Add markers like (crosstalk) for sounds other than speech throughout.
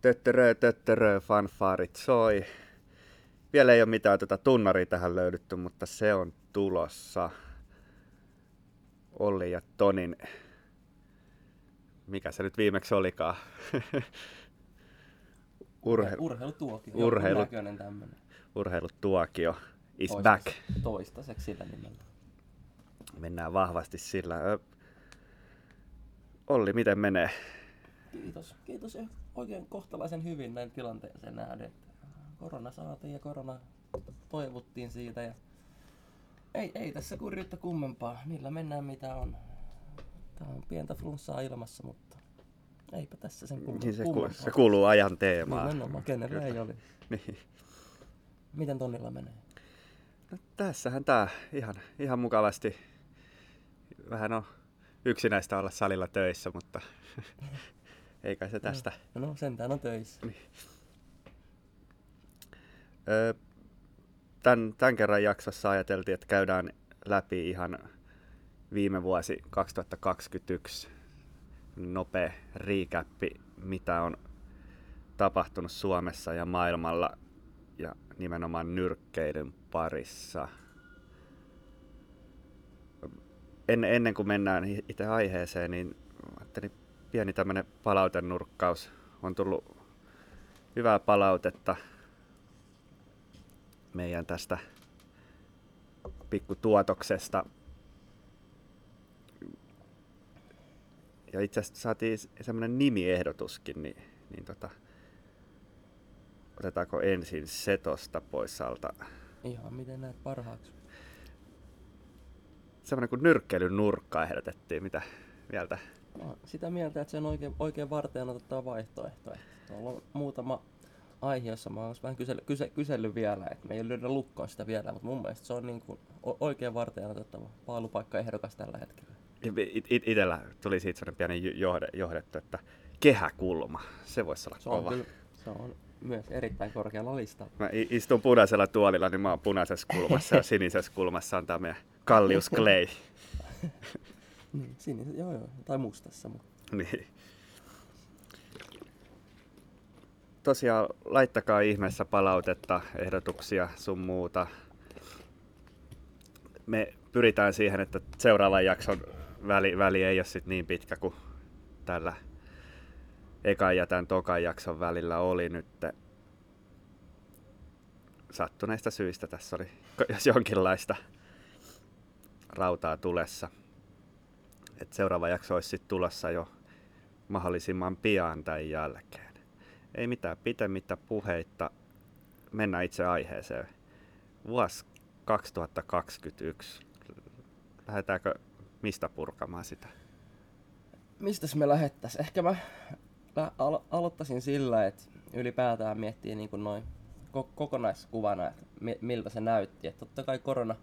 Töttörö, töttörö, fanfaarit soi. Vielä ei ole mitään tuota tunnaria tähän löydetty, mutta se on tulossa. Olli ja Tonin, mikä se nyt viimeksi olikaan? (laughs) Urhe- urheilutuokio. Urheilu-. Urheilutuokio is Toistais- back. Toistaiseksi sillä nimellä. Mennään vahvasti sillä. Olli, miten menee? Kiitos. Kiitos ja oikein kohtalaisen hyvin näin tilanteeseen nähden. Korona saatiin ja korona toivottiin siitä ja ei, ei tässä kurjuutta kummempaa. Millä mennään mitä on. Tää on pientä flunssaa ilmassa, mutta eipä tässä sen kummempaa. Niin se, ku, se kuuluu ajan teemaan. Nimenomaan, kenellä ei oli. Niin. Miten tonnilla menee? No, tässähän tää ihan, ihan mukavasti. Vähän on yksinäistä olla salilla töissä, mutta eikä se tästä. No sentään on töissä. Ö, Tän, tämän kerran jaksossa ajateltiin, että käydään läpi ihan viime vuosi 2021 nopea riikäppi, mitä on tapahtunut Suomessa ja maailmalla ja nimenomaan nyrkkeilyn parissa. En, ennen kuin mennään itse aiheeseen, niin ajattelin pieni tämmöinen palautenurkkaus. On tullut hyvää palautetta meidän tästä pikkutuotoksesta. Ja itse asiassa saatiin semmoinen nimiehdotuskin, niin, niin tota, otetaanko ensin se tosta pois alta. Ihan miten näet parhaaksi. Semmoinen kuin nyrkkeilyn nurkka ehdotettiin, mitä mieltä? Mä oon sitä mieltä, että se on oikein, oikein varten otettava vaihtoehto. Että Tuolla on muutama aihe, jossa mä oon vähän kysely, kyse, kysellyt vielä, että me ei löydä lukkoon sitä vielä, mutta mun mielestä se on niin kuin oikein varten otettava paalupaikka ehdokas tällä hetkellä. It, it, itellä tuli siitä semmoinen pieni johde, johdettu, että kehäkulma, se voisi olla Se on kova. kyllä, se on myös erittäin korkealla listalla. Mä istun punaisella tuolilla, niin mä oon punaisessa kulmassa ja (laughs) sinisessä kulmassa on tää meidän Kallius Clay. (laughs) Niin, sinisen, joo joo, tai mustassa. Mutta niin. Tosiaan laittakaa ihmeessä palautetta, ehdotuksia sun muuta. Me pyritään siihen, että seuraavan jakson väli, väli ei ole sit niin pitkä kuin tällä ekan ja tämän tokan jakson välillä oli nyt. Sattuneista syistä tässä oli jos (laughs) jonkinlaista rautaa tulessa. Et seuraava jakso olisi sitten tulossa jo mahdollisimman pian tämän jälkeen. Ei mitään pitemmittä puheitta. Mennään itse aiheeseen. Vuosi 2021. Lähdetäänkö mistä purkamaan sitä? mistäs me lähettäis? Ehkä mä alo- aloittaisin sillä, että ylipäätään miettii niin kuin noin ko- kokonaiskuvana, että mi- miltä se näytti. Et totta kai korona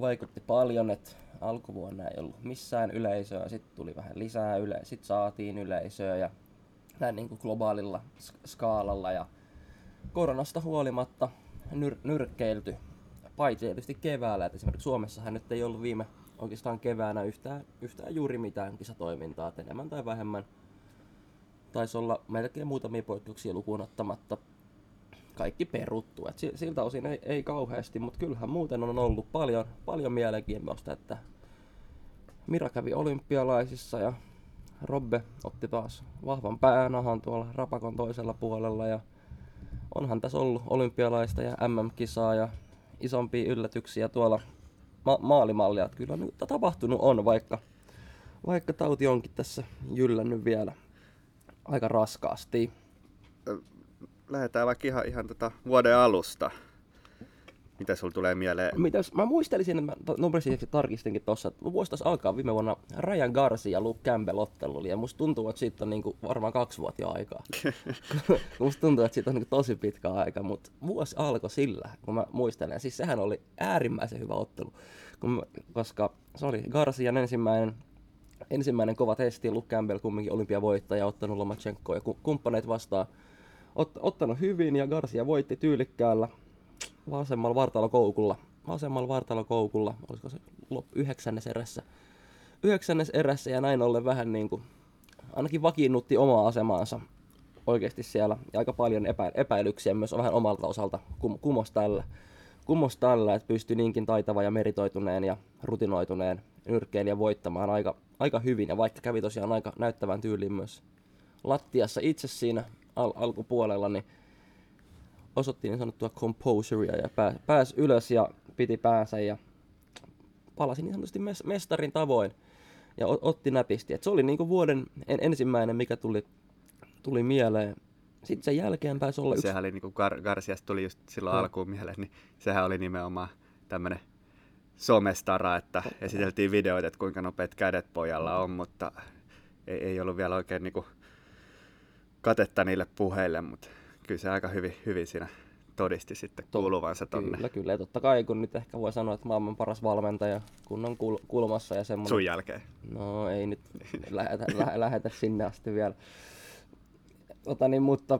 vaikutti paljon, että alkuvuonna ei ollut missään yleisöä, sitten tuli vähän lisää yleisöä, sitten saatiin yleisöä ja näin niin kuin globaalilla sk- skaalalla ja koronasta huolimatta nyr- nyrkkeilty, paitsi tietysti keväällä, että esimerkiksi Suomessahan nyt ei ollut viime oikeastaan keväänä yhtään, yhtään juuri mitään kisatoimintaa, että enemmän tai vähemmän taisi olla melkein muutamia poikkeuksia lukuun ottamatta kaikki peruttu. Et si- siltä osin ei, ei kauheasti, mutta kyllähän muuten on ollut paljon, paljon mielenkiintoista, että Mira kävi olympialaisissa ja Robbe otti taas vahvan päänahan tuolla Rapakon toisella puolella ja onhan tässä ollut olympialaista ja MM-kisaa ja isompia yllätyksiä tuolla ma- maalimallia. Että kyllä nyt tapahtunut on, vaikka, vaikka tauti onkin tässä jyllännyt vielä aika raskaasti. Lähdetään vaikka ihan, ihan tota vuoden alusta. Mitä sulla tulee mieleen? Mitäs, mä muistelisin, että mä nopeasti tarkistinkin tossa, että vuosi taisi alkaa viime vuonna Ryan Garcia ja Luke Campbell ottelu, ja musta tuntuu, että siitä on niinku varmaan kaksi vuotta jo aikaa. (laughs) musta tuntuu, että siitä on niinku tosi pitkä aika, mutta vuosi alkoi sillä, kun mä muistelen. Siis sehän oli äärimmäisen hyvä ottelu, kun mä, koska se oli Garcian ensimmäinen, ensimmäinen kova testi, Luke Campbell kumminkin olympiavoittaja, ottanut Lomachenkoa ja ku- kumppaneet vastaan, ot, ottanut hyvin ja Garcia voitti tyylikkäällä vasemmalla vartalokoukulla. Vasemmalla vartalokoukulla, olisiko se lop, yhdeksännes erässä. Yhdeksännes erässä ja näin ollen vähän niin kuin, ainakin vakiinnutti omaa asemaansa oikeasti siellä. Ja aika paljon epä, epäilyksiä myös vähän omalta osalta kum, kumos tällä. Kumos tällä, että pystyi niinkin taitava ja meritoituneen ja rutinoituneen nyrkkeilijä voittamaan aika, aika hyvin. Ja vaikka kävi tosiaan aika näyttävän tyyliin myös lattiassa itse siinä al- alkupuolella, niin osoitti niin sanottua composurea ja pääsi pääs ylös ja piti päänsä ja palasi niin sanotusti mes- mestarin tavoin ja o- otti näpisti. Et se oli niinku vuoden en- ensimmäinen, mikä tuli, tuli mieleen. Sitten sen jälkeen pääsi olla yksi... Sehän oli niin kuin Gar- Garciasta tuli just silloin Joo. alkuun mieleen, niin sehän oli nimenomaan tämmöinen somestara, että esiteltiin videoita, että kuinka nopeat kädet pojalla on, mutta ei, ei ollut vielä oikein niin kuin katetta niille puheille, mutta kyllä se aika hyvin, hyvin siinä todisti sitten kuuluvansa tonne Kyllä, kyllä. Ja totta kai, kun nyt ehkä voi sanoa, että maailman paras valmentaja kunnon kul- kulmassa ja semmoinen... sun jälkeen. No ei nyt (laughs) lähetä, lä- lähetä sinne asti vielä. Ota niin, mutta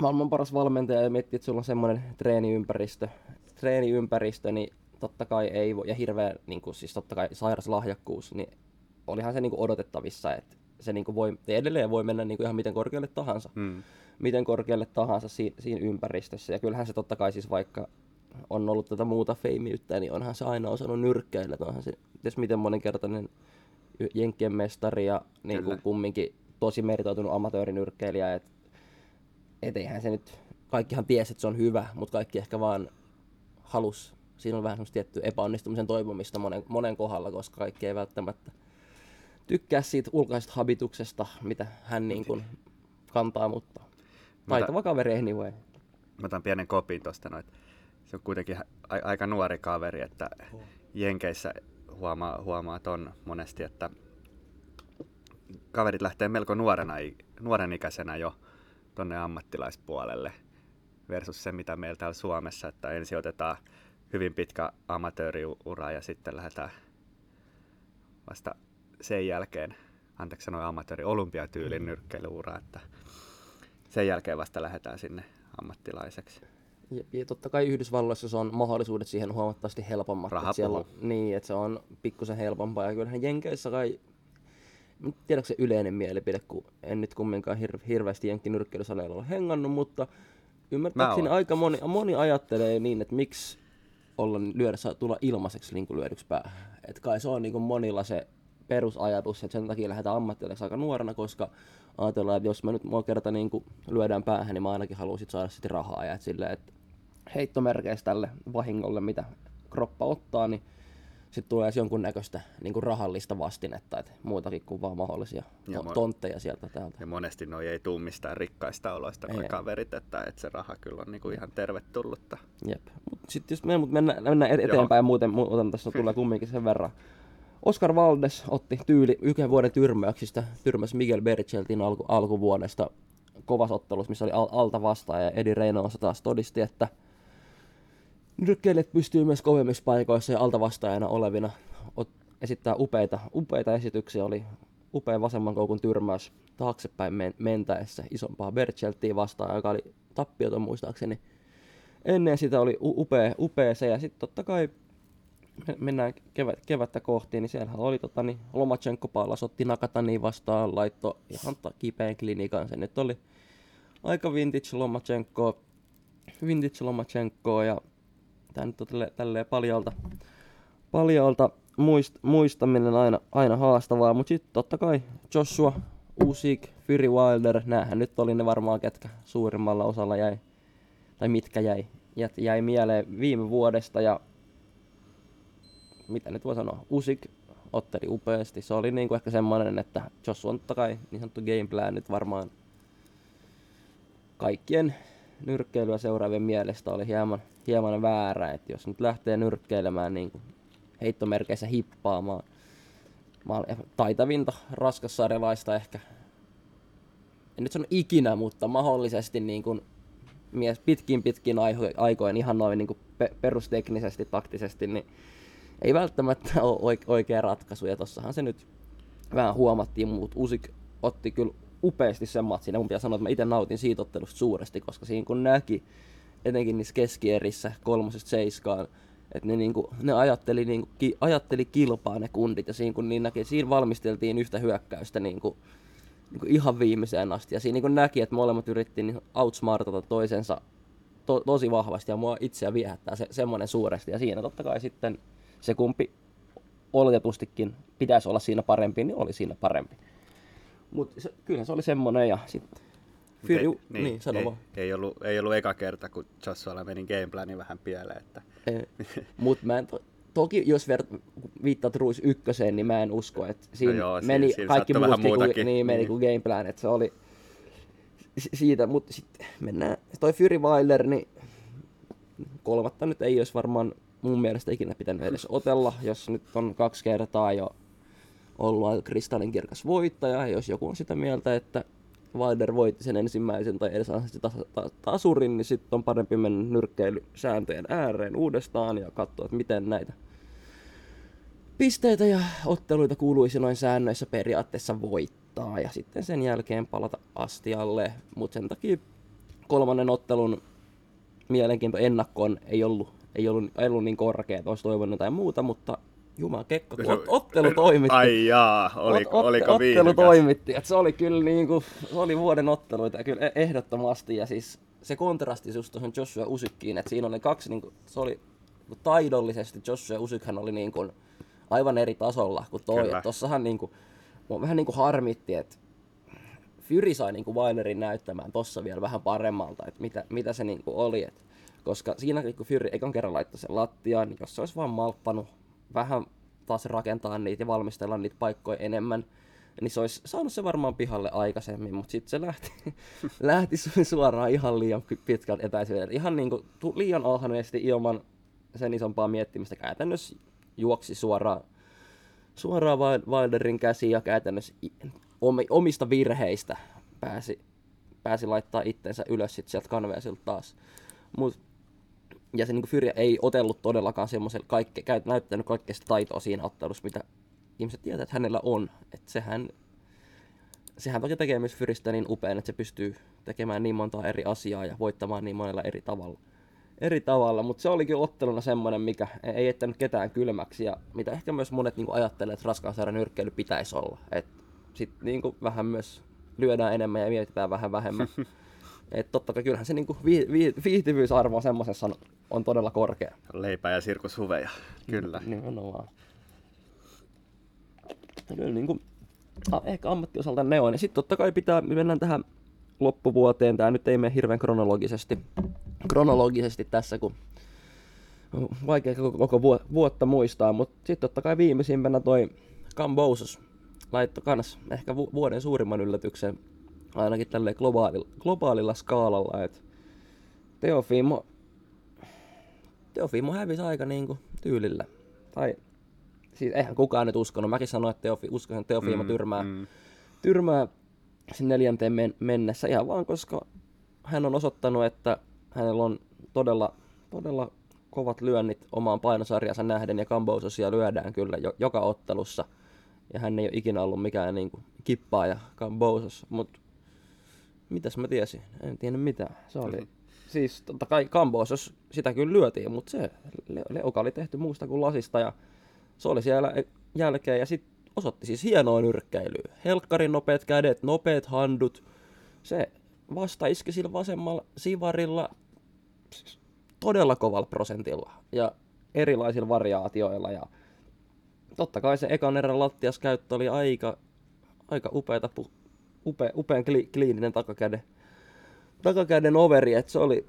maailman paras valmentaja ja miettii, että sulla on semmoinen treeniympäristö, treeniympäristö, niin totta kai ei voi, ja hirveä, niin kuin, siis totta kai sairas lahjakkuus, niin olihan se niin kuin odotettavissa, että se niin voi, edelleen voi mennä niin kuin ihan miten korkealle tahansa, Mm. miten korkealle tahansa siinä, siinä ympäristössä. Ja kyllähän se totta kai siis vaikka on ollut tätä muuta feimiyttä, niin onhan se aina osannut nyrkkeillä. että Onhan se, jos miten moninkertainen y- Jenkkien mestari ja niin kuin kumminkin tosi meritoitunut amatöörinyrkkeilijä. Et, et eihän se nyt, kaikkihan tiesi, että se on hyvä, mutta kaikki ehkä vaan halus. Siinä on vähän semmoista tiettyä epäonnistumisen toivomista monen, monen kohdalla, koska kaikki ei välttämättä tykkää siitä ulkoisesta habituksesta, mitä hän niin kuin kantaa, mutta taitava kaveri anyway. Mä otan pienen kopin tosta noin. Se on kuitenkin a- aika nuori kaveri, että Jenkeissä huomaa, huomaa ton monesti, että kaverit lähtee melko nuorena, nuoren ikäisenä jo tonne ammattilaispuolelle versus se, mitä meillä täällä Suomessa, että ensin otetaan hyvin pitkä amatööriura ja sitten lähdetään vasta sen jälkeen, anteeksi sanoin amatööri, olympiatyylin nyrkkeilyura, että sen jälkeen vasta lähdetään sinne ammattilaiseksi. Ja, ja totta kai Yhdysvalloissa se on mahdollisuudet siihen huomattavasti helpommat. Raha että siellä niin, että se on pikkusen helpompaa. Ja kyllähän Jenkeissä kai, en tiedä onko se yleinen mielipide, kun en nyt kumminkaan hir- hirveästi jenkkinyrkkeilysaleilla ole hengannut, mutta ymmärtääkseni aika moni, moni ajattelee niin, että miksi olla lyödä, saa tulla ilmaiseksi niin lyödyksi päähän. Et kai se on niin monilla se perusajatus, että sen takia lähdetään ammattilaisiksi aika nuorena, koska ajatellaan, että jos mä nyt mua kerta niin kuin lyödään päähän, niin mä ainakin haluan sit saada sitten rahaa. Ja et silleen, että heittomerkeissä tälle vahingolle, mitä kroppa ottaa, niin sitten tulee edes jonkunnäköistä niin kuin rahallista vastinetta, että muutakin kuin vaan mahdollisia Ja tontteja sieltä täältä. Ja monesti noi ei tuu mistään rikkaista oloista noi kaverit, että, että se raha kyllä on niinku ihan tervetullutta. Jep. Mut sitten jos me, mut mennään, mennään et- eteenpäin, muuten muuten tässä tulee kumminkin sen verran. Oscar Valdes otti tyyli yhden vuoden tyrmäyksistä, tyrmäsi Miguel Bercheltin alku, alkuvuodesta kovassa ottelussa, missä oli al- alta vastaan ja Eddie Reynoso taas todisti, että nyrkkeilijät pystyy myös kovemmissa paikoissa ja altavastaajana olevina ot, esittää upeita, upeita esityksiä. Oli upea vasemman koukun tyrmäys taaksepäin men- mentäessä isompaa Berchelttiä vastaan, joka oli tappioton muistaakseni. Ennen sitä oli upea, upea se ja sitten totta kai mennään kevät, kevättä kohti, niin siellähän oli tota, niin Lomachenko pallas, otti Nakatani vastaan, laitto ihan kipeän klinikan. Se nyt oli aika vintage Lomachenko, vintage Lomachenko ja tämä nyt on tälle, tälleen paljalta, paljalta muist, muistaminen aina, aina haastavaa, mutta sitten totta kai Joshua, Usyk, Fury Wilder, näähän nyt oli ne varmaan ketkä suurimmalla osalla jäi, tai mitkä jäi, jäi, jäi mieleen viime vuodesta ja mitä nyt voi sanoa, Usyk otteli upeasti. Se oli niinku ehkä semmoinen, että Joshua on totta kai niin sanottu game plan nyt varmaan kaikkien nyrkkeilyä seuraavien mielestä oli hieman, hieman väärä, että jos nyt lähtee nyrkkeilemään niin kuin heittomerkeissä hippaamaan, taitavinta raskassarjalaista ehkä, en nyt sano ikinä, mutta mahdollisesti niin kuin mies pitkin pitkin aikoin ihan noin niin kuin pe- perusteknisesti, taktisesti, niin ei välttämättä (laughs) ole oik- oikea ratkaisu. Ja tossahan se nyt vähän huomattiin, mutta Usik otti kyllä upeasti sen matsin. Ja mun pitää sanoa, että mä itse nautin siitä ottelusta suuresti, koska siinä kun näki, etenkin niissä keskierissä kolmosesta seiskaan, että ne, niinku, ne ajatteli, niinku, ki, ajatteli kilpaa ne kundit, ja siinä kun niin näki, siinä valmisteltiin yhtä hyökkäystä niinku, niin kuin ihan viimeiseen asti. Ja siinä niin kuin näki, että molemmat yritti niin outsmartata toisensa to, tosi vahvasti ja mua itseä viehättää se, semmoinen suuresti. Ja siinä totta kai sitten se kumpi oletetustikin pitäisi olla siinä parempi, niin oli siinä parempi. Mutta kyllä se oli semmoinen ja sitten Fury, ei, niin, niin sano ei, vaan. ei, ollut, ei ollut eka kerta, kun Joshualla meni gameplani vähän pieleen. Että... (laughs) Mutta mä en to, toki jos ver- viittaat Ruis ykköseen, niin mä en usko, että siinä No joo, meni siinä kaikki muustakin kuin, muutakin. niin, meni Niin. kuin game plan, että se oli si- siitä, mutta sitten mennään, toi Fury Wilder, niin kolmatta nyt ei olisi varmaan mun mielestä ikinä pitänyt edes otella, jos nyt on kaksi kertaa jo ollut aika kristallinkirkas voittaja, ja jos joku on sitä mieltä, että Wilder voitti sen ensimmäisen tai edes tasurin, niin sitten on parempi mennä nyrkkeilysääntöjen ääreen uudestaan ja katsoa, että miten näitä pisteitä ja otteluita kuuluisi noin säännöissä periaatteessa voittaa ja sitten sen jälkeen palata astialle, mutta sen takia kolmannen ottelun mielenkiinto ennakkoon ei ollut, ei ollut, ei ollut niin korkea, että olisi toivonut jotain muuta, mutta Jumala kekko, kun ot- ottelu toimitti. Ai jaa, oliko, Ot- otte- oliko ottelu viihdykäs? toimitti, että se oli kyllä niinku, se oli vuoden otteluita kyllä e- ehdottomasti ja siis se kontrasti just tuohon Joshua Usykkiin, että siinä oli kaksi niinku, se oli taidollisesti Joshua Usykhän oli niinku aivan eri tasolla kuin toi. Tossahan niinku, mua vähän niinku harmitti, että Fury sai niinku Wilderin näyttämään tossa vielä vähän paremmalta, että mitä, mitä se niinku oli. Et, koska siinä kun Fury ekan kerran laittoi sen lattiaan, niin jos se olisi vaan malppanut vähän taas rakentaa niitä ja valmistella niitä paikkoja enemmän, niin se olisi saanut se varmaan pihalle aikaisemmin, mutta sitten se lähti, (laughs) lähti su- suoraan ihan liian pitkältä etäisyydeltä. Ihan niin kuin liian alhaisesti ilman sen isompaa miettimistä käytännössä juoksi suoraan, suoraan Wil- Wilderin käsiin ja käytännössä omista virheistä pääsi, pääsi laittaa itsensä ylös sit sieltä kanveesilta taas. Mut, ja se niin Fury ei otellut todellakaan semmoiselle kaikke, näyttänyt kaikkea sitä taitoa siinä ottelussa, mitä ihmiset tietää, että hänellä on. Että sehän, sehän toki tekee myös Fyristä niin upean, että se pystyy tekemään niin monta eri asiaa ja voittamaan niin monella eri tavalla. Eri tavalla, mutta se oli kyllä otteluna semmoinen, mikä ei jättänyt ketään kylmäksi ja mitä ehkä myös monet niin ajattelee, että raskaan sarjan nyrkkeily pitäisi olla. Että sitten niin vähän myös lyödään enemmän ja mietitään vähän vähemmän. (laughs) Et totta kai kyllähän se niinku vi- vi- viihtyvyysarvo semmoisessa on, on todella korkea. Leipä ja sirkushuveja, kyllä. Nimenomaan. Ja Kyllä niinku, a, ehkä ammattiosalta ne on. Ja sitten totta kai pitää, me mennään tähän loppuvuoteen. Tää nyt ei mene hirveän kronologisesti, kronologisesti tässä, kun on vaikea koko, koko vuo- vuotta muistaa, mutta sitten totta kai viimeisimpänä toi Cambosos laittoi kans ehkä vu- vuoden suurimman yllätyksen, ainakin tälle globaalilla, globaalilla skaalalla, että Teofimo, Teofimo hävisi aika niinku tyylillä. Tai siis eihän kukaan nyt uskonut. Mäkin sanoin, että Teofi, uskon, että Teofimo mm, tyrmää, mm. tyrmää sen neljänteen men- mennessä ihan vaan, koska hän on osoittanut, että hänellä on todella, todella kovat lyönnit omaan painosarjansa nähden ja Kambososia lyödään kyllä jo, joka ottelussa. Ja hän ei ole ikinä ollut mikään niin kuin, kippaaja Kambosos, mutta mitäs mä tiesin? En tiennyt mitään. Se oli, siis totta kai Kambosos, sitä kyllä lyötiin, mutta se le- leuka oli tehty muusta kuin lasista ja se oli siellä e- jälkeen ja sitten osoitti siis hienoa nyrkkeilyä. Helkkarin nopeat kädet, nopeat handut. Se vasta iski sillä vasemmalla sivarilla siis todella kovalla prosentilla ja erilaisilla variaatioilla. Ja totta kai se ekan erän lattias käyttö oli aika, aika upeata, pu- upe, upean kli, kliininen takakäden, takakäden overi, että se oli,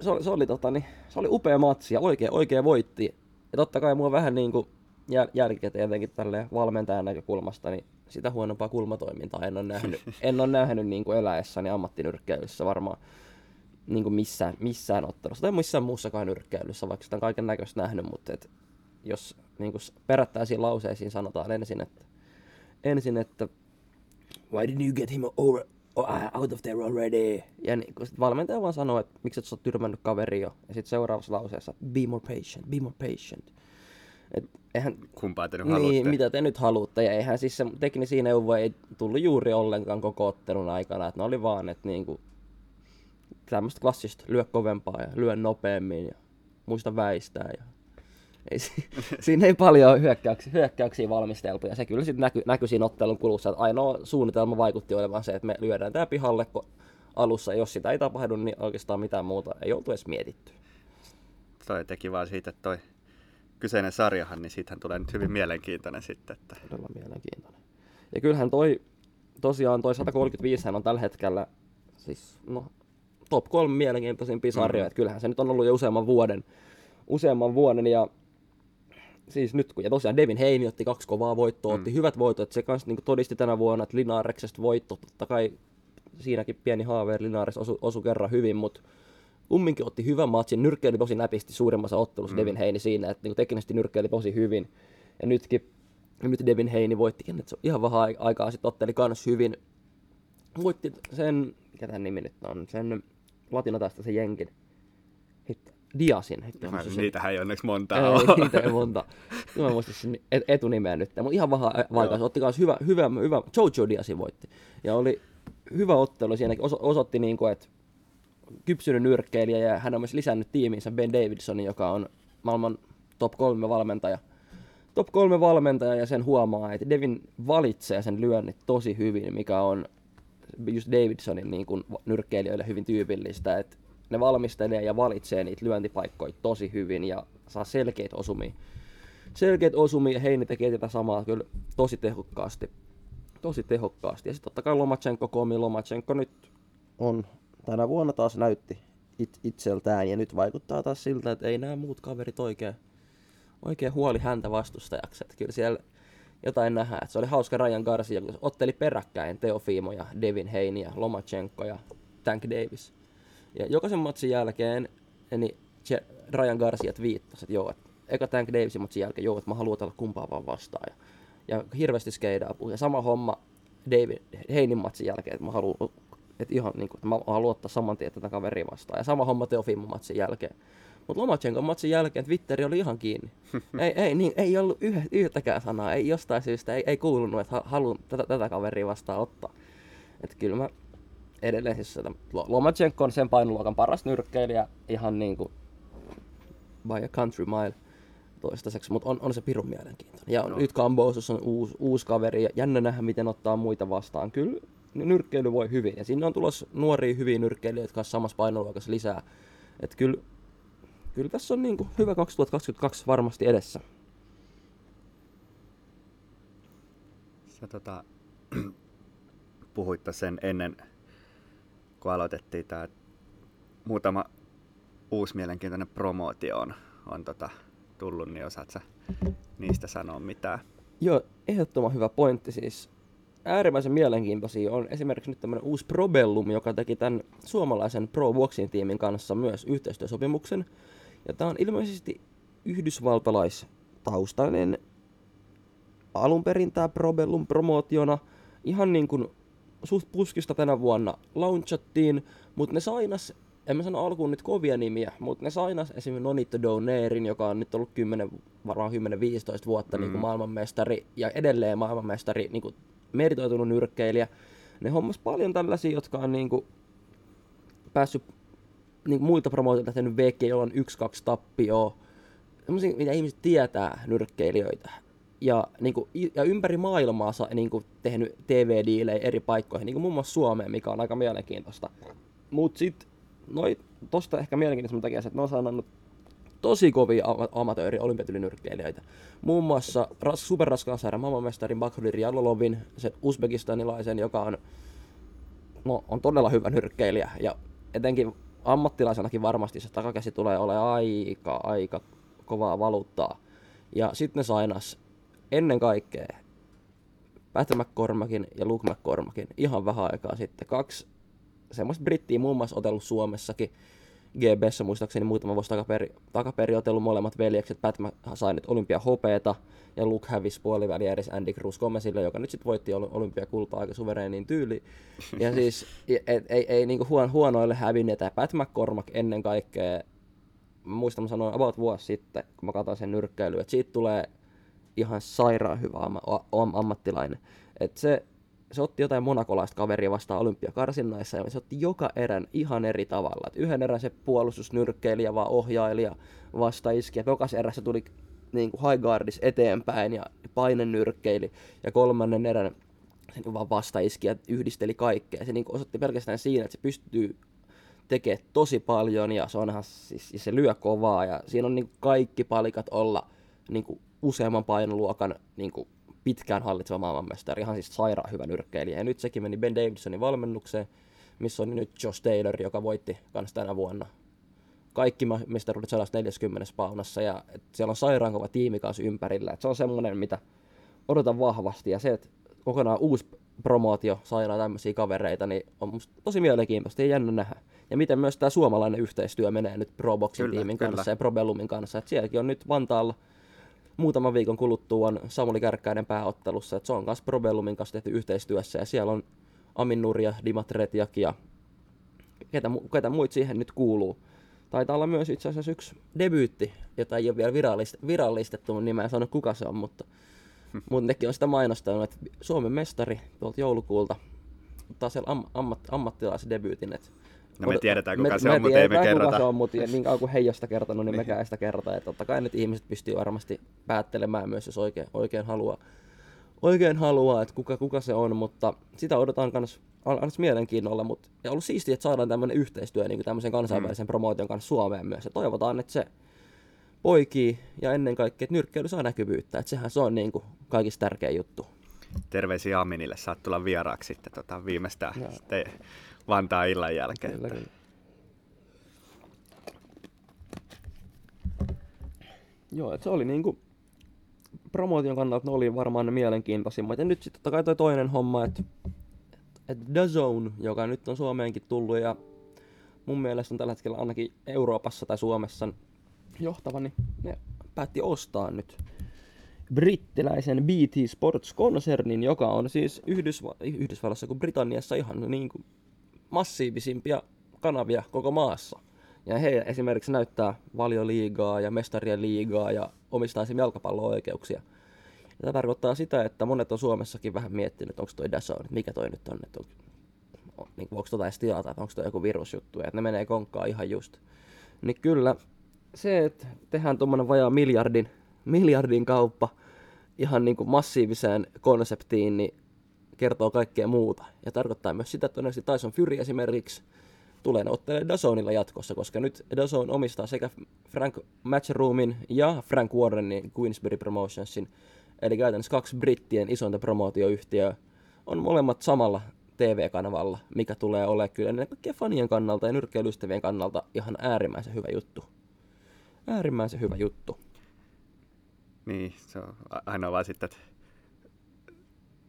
se oli, se oli, tota, niin, se oli upea matsi ja oikein, oikein voitti. Ja totta kai mua vähän niin kuin jäl, jälkikäteen jotenkin tälle valmentajan näkökulmasta, niin sitä huonompaa kulmatoimintaa en ole nähnyt, (laughs) en ole nähnyt niin kuin eläessäni ammattinyrkkeilyssä varmaan niin kuin missään, missään ottelussa tai missään muussakaan nyrkkeilyssä, vaikka sitä on kaiken näköistä nähnyt, mutta et, jos niin kuin perättäisiin lauseisiin sanotaan ensin, että, ensin, että why didn't you get him over, oh, out of there already? Ja niin kun sit valmentaja vaan sanoo, että miksi et sä oot tyrmännyt kaveri jo. Ja sitten seuraavassa lauseessa, be more patient, be more patient. Et eihän, Kumpaa te nyt niin, haluatte? mitä te nyt haluatte. Ja eihän siis se teknisiin neuvoja ei tullut juuri ollenkaan koko ottelun aikana. Että ne oli vaan, että niinku, tämmöistä klassista lyö kovempaa ja lyö nopeammin ja muista väistää. Ja ei, (laughs) siinä ei paljon hyökkäyksiä, hyökkäyksiä valmisteltu, ja se kyllä sitten näkyi näky siinä ottelun kulussa, että ainoa suunnitelma vaikutti olevan se, että me lyödään tämä pihalle alussa, ja jos sitä ei tapahdu, niin oikeastaan mitään muuta ei oltu edes mietitty. Toi teki vaan siitä, että toi kyseinen sarjahan, niin siitähän tulee nyt hyvin mielenkiintoinen sitten. Että... Todella mielenkiintoinen. Ja kyllähän toi, tosiaan toi 135 on tällä hetkellä siis, no, top kolme mielenkiintoisimpia sarjoja. Mm. kyllähän se nyt on ollut jo useamman vuoden, useamman vuoden ja siis nyt kun, ja tosiaan Devin Heini otti kaksi kovaa voittoa, mm. otti hyvät voitot, se kanssa niin todisti tänä vuonna, että Linareksesta voitto, totta kai siinäkin pieni haave, Linares osu, osu kerran hyvin, mutta kumminkin otti hyvän matsin, nyrkkeili tosi näpisti suurimmassa ottelussa mm. Devin Heini siinä, että niin teknisesti nyrkkeili tosi hyvin. Ja nytkin, nyt Devin Heini voittikin, että se ihan vähän aikaa sitten otteli kans hyvin. Voitti sen, mikä tämän nimi nyt on, sen latino tästä se jenkin. Hitto, Diasin. Mä, se... Niitähän ei onneksi monta ei, ole. niitä ei monta. Mä muistin sen etunimeä nyt. Mutta ihan vähän vaikka otti myös hyvä, hyvä, hyvä, Jojo Diasin voitti. Ja oli hyvä ottelu siinä, oso, osoitti niin kuin, että kypsynyt nyrkkeilijä ja hän on myös lisännyt tiimiinsä Ben Davidsonin, joka on maailman top kolme valmentaja. Top kolme valmentaja ja sen huomaa, että Devin valitsee sen lyönnit tosi hyvin, mikä on just Davidsonin niin kuin nyrkkeilijöille hyvin tyypillistä, että ne valmistelee ja valitsee niitä lyöntipaikkoja tosi hyvin ja saa selkeitä osumia. Selkeät osumia Heini tekee tätä samaa kyllä tosi tehokkaasti. Tosi tehokkaasti. Ja sitten totta kai Lomachenko, Komi Lomachenko nyt on tänä vuonna taas näytti it, itseltään ja nyt vaikuttaa taas siltä, että ei nämä muut kaverit oikein, oikein huoli häntä vastustajaksi. Että kyllä siellä jotain nähdään. Että se oli hauska Ryan Garcia, kun otteli peräkkäin Teofimo ja Devin Heini ja Lomachenko ja Tank Davis. Ja jokaisen matsin jälkeen niin Ryan Garcia viittasi, että joo, että eka Tank Davisin matsin jälkeen, joo, että mä haluan otella kumpaa vaan vastaan. Ja, ja hirveästi skeidaa Ja sama homma David Heinin matsin jälkeen, että mä haluan että ihan niin kuin, että mä haluan ottaa saman tien tätä kaveria vastaan. Ja sama homma Teofimo matsin jälkeen. Mutta Lomachenko matsin jälkeen Twitteri oli ihan kiinni. (laughs) ei, ei, niin, ei ollut yh, yhtäkään sanaa, ei jostain syystä, ei, ei kuulunut, että haluan tätä, tätä kaveria vastaan ottaa. Että kyllä mä edelleen siis sitä, Lomachenko on sen painoluokan paras nyrkkeilijä ihan niin kuin by a country mile toistaiseksi, mutta on, on se pirun mielenkiintoinen. Ja no. nyt Kambosus on uusi, uusi kaveri ja jännä nähdä, miten ottaa muita vastaan. Kyllä nyrkkeily voi hyvin. Ja sinne on tulossa nuoria hyviä nyrkkeilijöitä kanssa samassa painoluokassa lisää. Et kyllä, kyllä tässä on niin kuin hyvä 2022 varmasti edessä. Sä tota, (clears throat) puhuit sen ennen, kun aloitettiin tämä muutama uusi mielenkiintoinen promootio on, on tota, tullut, niin osaat sä niistä sanoa mitään? Joo, ehdottoman hyvä pointti siis äärimmäisen mielenkiintoisia on esimerkiksi nyt tämmöinen uusi Probellum, joka teki tämän suomalaisen Pro Boxing tiimin kanssa myös yhteistyösopimuksen. Ja tämä on ilmeisesti yhdysvaltalaistaustainen alun perin tämä Probellum promootiona ihan niin kuin suht puskista tänä vuonna launchattiin, mutta ne sainas, en mä sano alkuun nyt kovia nimiä, mutta ne sainas esimerkiksi Nonito Donerin, joka on nyt ollut 10, varmaan 10-15 vuotta mm. niin kuin maailmanmestari ja edelleen maailmanmestari niin kuin meritoitunut nyrkkeilijä. Ne hommas paljon tällaisia, jotka on niinku päässyt niinku muilta promootilta tehnyt VG, jolla on yksi, kaksi tappioa. Sellaisia, mitä ihmiset tietää nyrkkeilijöitä. Ja, niinku, ja ympäri maailmaa saa niinku, tehnyt TV-diilejä eri paikkoihin, niinku muun muassa Suomeen, mikä on aika mielenkiintoista. Mut sit, noi, tosta ehkä mielenkiintoista takia, että ne on saanut tosi kovia amatööri olympiatyylinyrkkeilijöitä. Muun muassa ras, superraskaan sarjan maailmanmestari Bakhdir Jalolovin, se uzbekistanilaisen, joka on, no, on todella hyvä nyrkkeilijä. Ja etenkin ammattilaisenakin varmasti se takakäsi tulee olemaan aika, aika kovaa valuuttaa. Ja sitten ne sainas ennen kaikkea Pat McCormackin ja Luke McCormackin ihan vähän aikaa sitten. Kaksi semmoista brittiä muun muassa otellut Suomessakin GBssä muistaakseni muutama vuosi takaperi, takaperi otellut molemmat veljekset. Pat sai nyt olympia hopeeta ja Luke hävisi puoliväliä edes Andy Cruz Gomezille, joka nyt sitten voitti olympiakultaa aika suvereenin tyyli. Ja siis et, ei, ei, ei niinku huon, huonoille hävinneet. Ja Pat McCormack ennen kaikkea, muistan mä sanoin about vuosi sitten, kun mä katsoin sen nyrkkeilyä, että siitä tulee ihan sairaan hyvä am, am, ammattilainen. Et se, se otti jotain monakolaista kaveria vastaan olympiakarsinnaissa ja se otti joka erän ihan eri tavalla. Et yhden erän se puolustusnyrkkeilijä vaan ohjailija vasta iski. Ja erässä tuli niin kuin high guardis eteenpäin ja painenyrkkeili ja kolmannen erän se niin vaan vastaiski ja yhdisteli kaikkea. Se niin kuin osoitti pelkästään siinä, että se pystyy tekemään tosi paljon ja se onhan siis, ja se lyö kovaa ja siinä on niin kaikki palikat olla niin kuin useamman painoluokan niin kuin pitkään hallitseva maailmanmestari, ihan siis sairaan hyvä nyrkkeilijä. Ja nyt sekin meni Ben Davisonin valmennukseen, missä on nyt Josh Taylor, joka voitti kanssa tänä vuonna kaikki mestaruudet 140 paunassa ja et siellä on sairaan kova tiimi kanssa ympärillä. Et se on semmoinen, mitä odotan vahvasti ja se, että kokonaan uusi promootio sairaan tämmöisiä kavereita, niin on musta tosi mielenkiintoista ja jännä nähdä. Ja miten myös tämä suomalainen yhteistyö menee nyt Pro Boxin kyllä, tiimin kyllä. kanssa ja Pro Bellumin kanssa. Et sielläkin on nyt Vantaalla muutaman viikon kuluttua on Samuli Kärkkäinen pääottelussa, että se on myös Pro Bellumin kanssa tehty yhteistyössä ja siellä on Amin Nurja, Dimatretiak ja ketä, ketä muut siihen nyt kuuluu. Taitaa olla myös itse asiassa yksi debyytti, jota ei ole vielä virallist, virallistettu, niin mä en sano kuka se on, mutta, hmm. mutta nekin on sitä mainostanut, että Suomen mestari tuolta joulukuulta ottaa siellä am, ammat, ammattilaisdebyytin, että No me tiedetään, kuka me, se on, mutta ei me kerrota. Kuka se on, mutta niin kauan kuin he ei ole sitä kertonut, niin, niin. mekään ei sitä kerrota. Että totta kai nyt ihmiset pystyy varmasti päättelemään myös, jos oikein, oikein haluaa, oikein haluaa, että kuka, kuka se on, mutta sitä odotetaan myös aina mielenkiinnolla, mutta ja ollut siistiä, että saadaan tämmöinen yhteistyö niin kuin tämmöisen kansainvälisen mm. promootion kanssa Suomeen myös, ja toivotaan, että se poikii, ja ennen kaikkea, että nyrkkeily saa näkyvyyttä, että sehän se on niin kuin kaikista tärkein juttu. Terveisiä Aminille, saat tulla vieraaksi sitten tota, viimeistään sitten Vantaan illan jälkeen. Kyllä, kyllä. Joo, että se oli niinku promootion kannalta ne oli varmaan ne mielenkiintoisimmat. Ja nyt sitten totta kai toi toinen homma, että että The Zone, joka nyt on Suomeenkin tullut ja mun mielestä on tällä hetkellä ainakin Euroopassa tai Suomessa johtava, niin ne päätti ostaa nyt brittiläisen BT Sports-konsernin, joka on siis Yhdysva- Yhdysvallassa kuin Britanniassa ihan niin kuin massiivisimpia kanavia koko maassa. Ja he esimerkiksi näyttää valioliigaa ja mestarien liigaa ja omistaa esimerkiksi jalkapallo-oikeuksia. Ja tämä tarkoittaa sitä, että monet on Suomessakin vähän miettinyt, onko toi Dazone, että mikä toi nyt on, että on, on, niin, onko tota edes tilata, onko toi joku virusjuttu, että ne menee konkkaan ihan just. Niin kyllä se, että tehdään tuommoinen vajaa miljardin, miljardin kauppa ihan niin kuin massiiviseen konseptiin, niin kertoo kaikkea muuta. Ja tarkoittaa myös sitä, että todennäköisesti Tyson Fury esimerkiksi tulee ottelemaan Dazonilla jatkossa, koska nyt Dazon omistaa sekä Frank Matchroomin ja Frank Warrenin Queensbury Promotionsin, eli käytännössä kaksi brittien isointa promootioyhtiöä, on molemmat samalla TV-kanavalla, mikä tulee olemaan kyllä ennen kaikkea fanien kannalta ja nyrkkeilystävien kannalta ihan äärimmäisen hyvä juttu. Äärimmäisen hyvä juttu. Niin, se on ainoa vaan sitten, että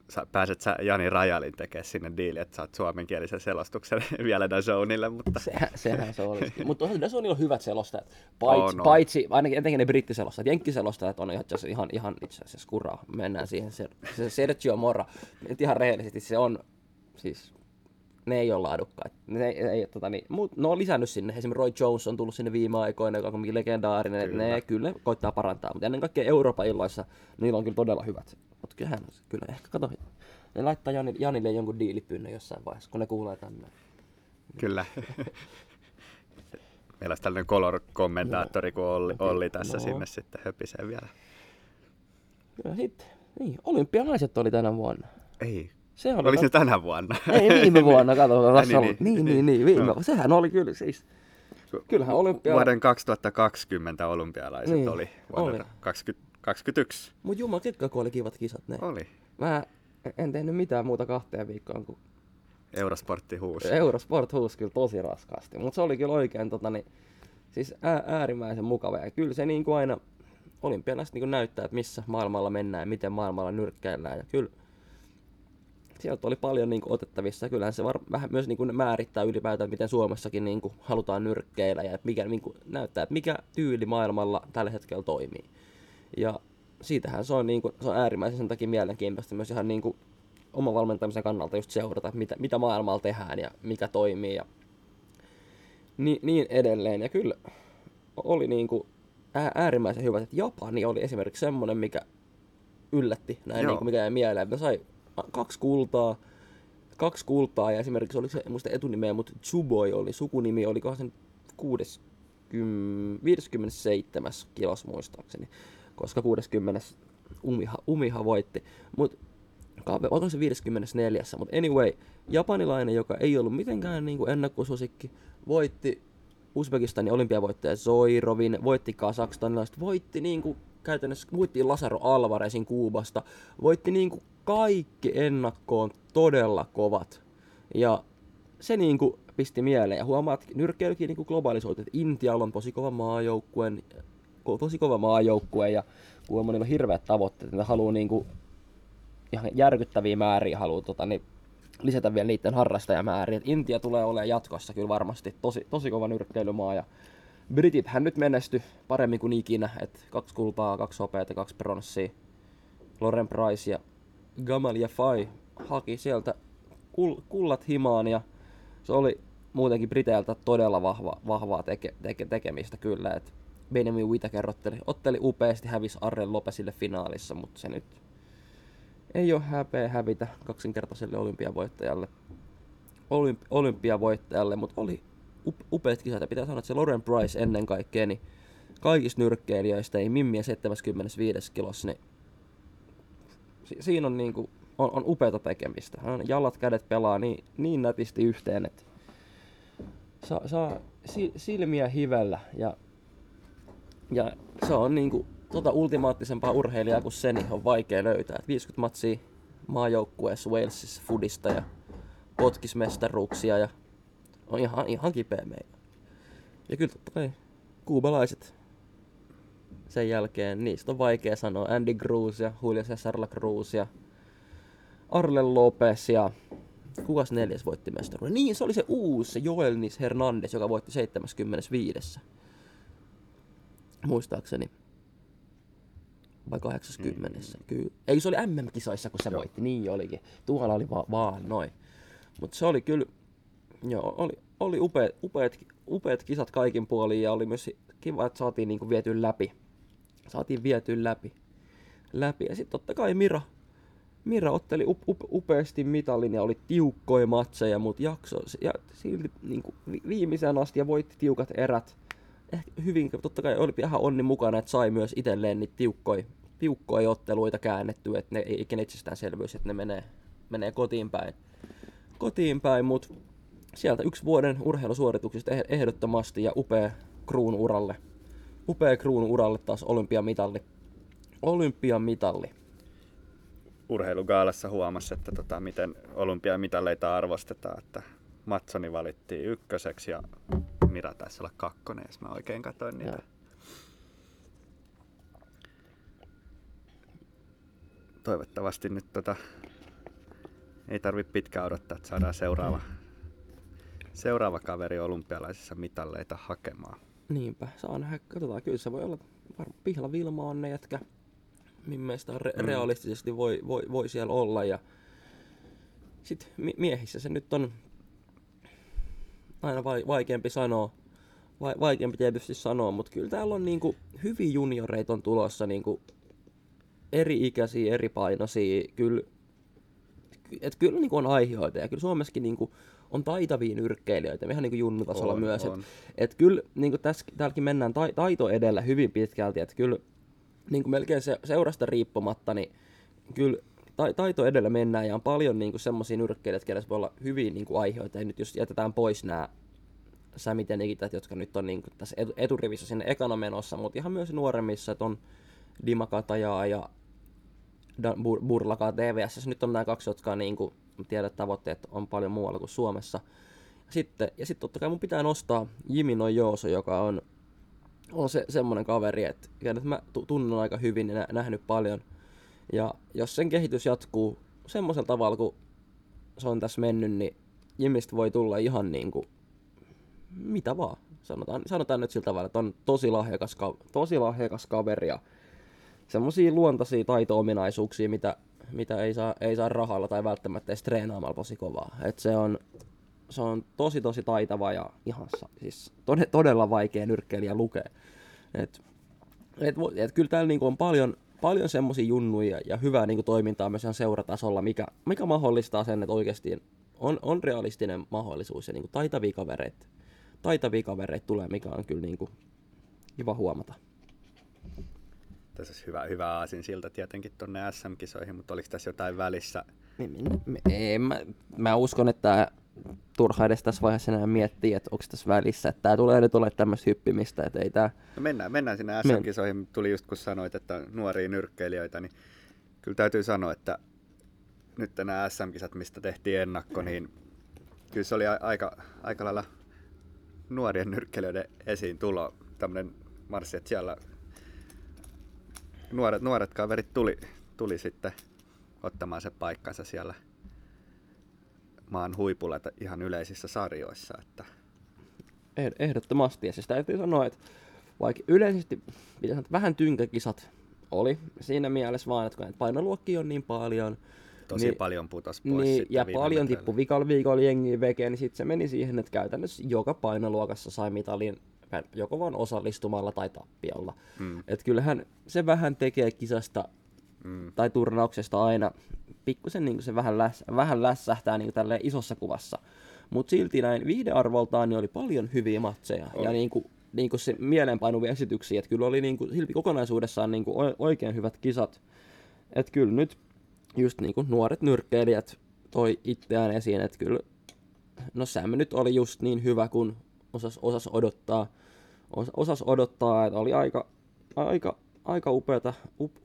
sä, pääset sä Jani Rajalin tekemään sinne diili, että saat suomenkielisen selostuksen (laughs) vielä Dazonille, mutta... Sehän, sehän se olisi. (laughs) mutta Dazonilla on hyvät selostajat, paitsi, oh, no. paitsi ainakin etenkin ne brittiselostajat, jenkkiselostajat on asiassa ihan, ihan itse asiassa kuraa. Mennään siihen, se, se Sergio Mora, nyt ihan rehellisesti se on, siis ne ei ole laadukkaita. Ne ei, ei, tota, niin, mut, ne on lisännyt sinne. Esimerkiksi Roy Jones on tullut sinne viime aikoina, joka on legendaarinen. Kyllä. Ne kyllä koittaa parantaa, mutta ennen kaikkea Euroopan illoissa niillä on kyllä todella hyvät. Mutta kyllähän, kyllä ehkä kato, ne laittaa Janille, Janille jonkun diilipyynnön jossain vaiheessa, kun ne kuulee tänne. Kyllä. (laughs) Meillä olisi tällainen color-kommentaattori kuin Olli, Olli tässä no. sinne sitten höpisee vielä. Kyllä sitten. Niin, olympialaiset oli tänä vuonna. Ei, se oli Oliko se tänä vuonna? Ei, viime (laughs) vuonna, kato. niin, niin, niin, niin, niin, viime, no. sehän oli kyllä siis. Kyllähän olympia... Vuoden 2020 olympialaiset niin, oli oli. 2021. Mut jumala, ketkä oli kivat kisat ne. Oli. Mä en tehnyt mitään muuta kahteen viikkoon kuin... Eurosportti huusi. Eurosport huusi kyllä tosi raskaasti, mutta se oli kyllä oikein tota, niin, siis ää, äärimmäisen mukava. Ja kyllä se niin kuin aina olympialaiset niin kuin näyttää, että missä maailmalla mennään ja miten maailmalla nyrkkeillään. Ja kyllä sieltä oli paljon niin kuin, otettavissa. Kyllähän se var, vähän myös niin kuin, määrittää ylipäätään, miten Suomessakin niin kuin, halutaan nyrkkeillä ja mikä niin kuin, näyttää, että mikä tyyli maailmalla tällä hetkellä toimii. Ja siitähän se on, niin kuin, se on äärimmäisen sen takia mielenkiintoista myös ihan niin kuin, oman valmentamisen kannalta just seurata, mitä, mitä maailmalla tehdään ja mikä toimii ja niin, niin edelleen. Ja kyllä oli niin kuin, äärimmäisen hyvä, että Japani oli esimerkiksi semmoinen, mikä yllätti näin, niin kuin mikä jäi mieleen. Ne sai kaksi kultaa, kaksi kultaa ja esimerkiksi oli se, muista etunimeä, mutta Tsuboi oli, sukunimi oli sen 60, 57. kilos muistaakseni. koska 60. Umiha, Umiha voitti. Mut onko se 54. Mutta anyway, japanilainen, joka ei ollut mitenkään niin kuin ennakkosuosikki, voitti Uzbekistanin olympiavoittaja Zoirovin, voitti Kasakstanilaiset, voitti niin kuin käytännössä voitti Lasaro Alvarezin Kuubasta, voitti niin kuin kaikki ennakkoon todella kovat. Ja se niin kuin pisti mieleen. Ja huomaat, nyrkkeilykin niin globalisoitu, että Intialla on tosi kova maajoukkue, tosi kova maajoukkue ja kuulemma niillä on hirveät tavoitteet, ne haluaa niin kuin ihan järkyttäviä määriä haluaa tota, niin lisätä vielä niiden harrastajamääriä. Intia tulee olemaan jatkossa kyllä varmasti tosi, tosi kova nyrkkeilymaa ja Britit hän nyt menesty paremmin kuin ikinä, että kaksi kultaa, kaksi hopeata, kaksi pronssia. Loren Price ja Gamal Jafai haki sieltä kul- kullat himaan ja se oli muutenkin Briteiltä todella vahva, vahvaa teke, teke, tekemistä kyllä. Et Benjamin Whittaker otteli, otteli upeasti, hävisi Arren Lopesille finaalissa, mutta se nyt ei ole häpeä hävitä kaksinkertaiselle olympiavoittajalle. Olymp- olympiavoittajalle, mutta oli upeat kisat. Ja pitää sanoa, että se Lauren Price ennen kaikkea, niin kaikista nyrkkeilijöistä ei mimmiä 75 kilossa, niin si- siinä on, niinku, on, on upeata tekemistä. Jalat, kädet pelaa niin, niin nätisti yhteen, että saa, saa si- silmiä hivellä ja, ja se on niinku, tota ultimaattisempaa urheilijaa kuin se, niin on vaikea löytää. Et 50 matsia maajoukkueessa Walesissa Fudista ja potkismestaruuksia ja on ihan, ihan kipeä meillä. Ja kyllä totta kai kuubalaiset sen jälkeen, niistä on vaikea sanoa. Andy Cruz ja Julio Cesar La Cruz ja Arle Lopez ja kukas neljäs voitti mestaruuden? Niin, se oli se uusi, se Joelnis Hernandez, joka voitti 75. Muistaakseni. Vai 80. Mm. Kyllä. Ei, se oli MM-kisoissa, kun se Joo. voitti. Niin olikin. Tuolla oli va- vaan noin. Mutta se oli kyllä Joo, oli, oli upeat, upeat, upeat kisat kaikin puolin ja oli myös kiva, että saatiin niinku viety läpi. Saatiin viety läpi. läpi. Ja sitten totta kai Mira, Mira otteli up, up, upeasti mitalin ja oli tiukkoja matseja, mutta jakso ja silti niinku viimeisen asti ja voitti tiukat erät. Ehkä hyvin, totta kai oli ihan onni mukana, että sai myös itselleen niitä tiukkoja, tiukkoja otteluita käännettyä, että ne ei ikinä itsestäänselvyys, että ne menee, menee kotiin päin. Kotiin päin, mutta sieltä yksi vuoden urheilusuorituksista eh- ehdottomasti ja upea kruunu uralle. Upea kruunu uralle taas olympiamitalli. Olympiamitalli. Urheilugaalassa huomasi, että tota, miten olympiamitalleita arvostetaan, että Matsoni valittiin ykköseksi ja Mira taisi olla kakkonen, jos mä oikein katsoin niitä. Ja. Toivottavasti nyt tota, ei tarvitse pitkään odottaa, että saadaan seuraava seuraava kaveri olympialaisissa mitalleita hakemaan. Niinpä, saa nähdä, katsotaan, kyllä se voi olla varmaan Pihla Vilma on ne jätkä, mielestä re- mm. realistisesti voi, voi, voi siellä olla ja sitten miehissä se nyt on aina vaikeampi sanoa, va- vaikeampi tietysti sanoa, mutta kyllä täällä on niinku hyvin junioreita on tulossa niinku eri ikäisiä, eri painoisia, kyllä, et kyllä niinku on aiheita ja kyllä Suomessakin niinku on taitavia nyrkkeilijöitä, ihan niin kuin junnutasolla on, myös. On. Et, et kyllä niin kuin tässä, täälläkin mennään ta, taito edellä hyvin pitkälti, että kyllä niin kuin melkein se, seurasta riippumatta, niin kyllä ta, taito edellä mennään ja on paljon niin semmoisia nyrkkeilijöitä, jotka voi olla hyvin niin kuin aiheita. Ja nyt jos jätetään pois nämä Samit ja Nikitat, jotka nyt on niin kuin tässä eturivissä sinne ekana menossa, mutta ihan myös nuoremmissa, että on Dima Katajaa ja Burlakaa TVS. Nyt on nämä kaksi, jotka on niin kuin tiedän, että tavoitteet on paljon muualla kuin Suomessa. Sitten, ja sitten totta kai mun pitää nostaa Jimino Jooso, joka on, on se, semmoinen kaveri, että, että mä tunnen aika hyvin ja nähnyt paljon. Ja jos sen kehitys jatkuu semmoisella tavalla, kun se on tässä mennyt, niin Jimistä voi tulla ihan niin kuin mitä vaan. Sanotaan, sanotaan nyt sillä tavalla, että on tosi lahjakas, tosi lahjakas kaveri ja semmoisia luontaisia taito-ominaisuuksia, mitä mitä ei saa, ei saa rahalla tai välttämättä edes treenaamalla tosi kovaa. Et se, on, se on tosi tosi taitava ja ihan siis tod, todella vaikea nyrkkeilijä lukea. Et, et, et kyllä täällä niinku on paljon, paljon semmoisia junnuja ja hyvää niinku toimintaa myös ihan seuratasolla, mikä, mikä mahdollistaa sen, että oikeasti on, on realistinen mahdollisuus ja niinku taitavia kavereita, taitavia kavereita tulee, mikä on kyllä niinku kiva huomata. Tässä olisi hyvä, hyvä aasin siltä tietenkin tuonne SM-kisoihin, mutta oliko tässä jotain välissä? Ei, mä, mä uskon, että turha edes tässä vaiheessa enää miettiä, että onko tässä välissä. Että tämä tulee nyt ole tämmöistä hyppimistä, että ei tämä... No mennään, mennään sinne SM-kisoihin. Tuli just kun sanoit, että nuoria nyrkkeilijöitä, niin kyllä täytyy sanoa, että nyt nämä SM-kisat, mistä tehtiin ennakko, niin kyllä se oli aika, aika lailla nuorien nyrkkeilijöiden esiin tulo. Tämmöinen marssi, että siellä nuoret, nuoret kaverit tuli, tuli sitten ottamaan se paikkansa siellä maan huipulla ihan yleisissä sarjoissa. Että... Ehdottomasti. Ja siis täytyy sanoa, että vaikka yleisesti pitäisi vähän tynkäkisat oli siinä mielessä vaan, että kun painoluokki on niin paljon, Tosi niin, paljon putos pois niin, Ja paljon tippu vikalla viikolla jengiä veke, niin sitten se meni siihen, että käytännössä joka painoluokassa sai mitalin joko vaan osallistumalla tai tappiolla. Mm. Et kyllähän se vähän tekee kisasta mm. tai turnauksesta aina pikkusen niin se vähän, läs, vähän lässähtää niin tälle isossa kuvassa. Mutta silti näin viihdearvoltaan niin oli paljon hyviä matseja. Oli. Ja niin kuin, niin kuin se mieleenpainuvia esityksiä. Että kyllä oli niin kuin, silti kokonaisuudessaan niin kuin oikein hyvät kisat. Että kyllä nyt just niin kuin nuoret nyrkkeilijät toi itseään esiin. Että kyllä, no Sam nyt oli just niin hyvä kuin osas, osas odottaa. Os, osas odottaa, että oli aika, aika aika upeata,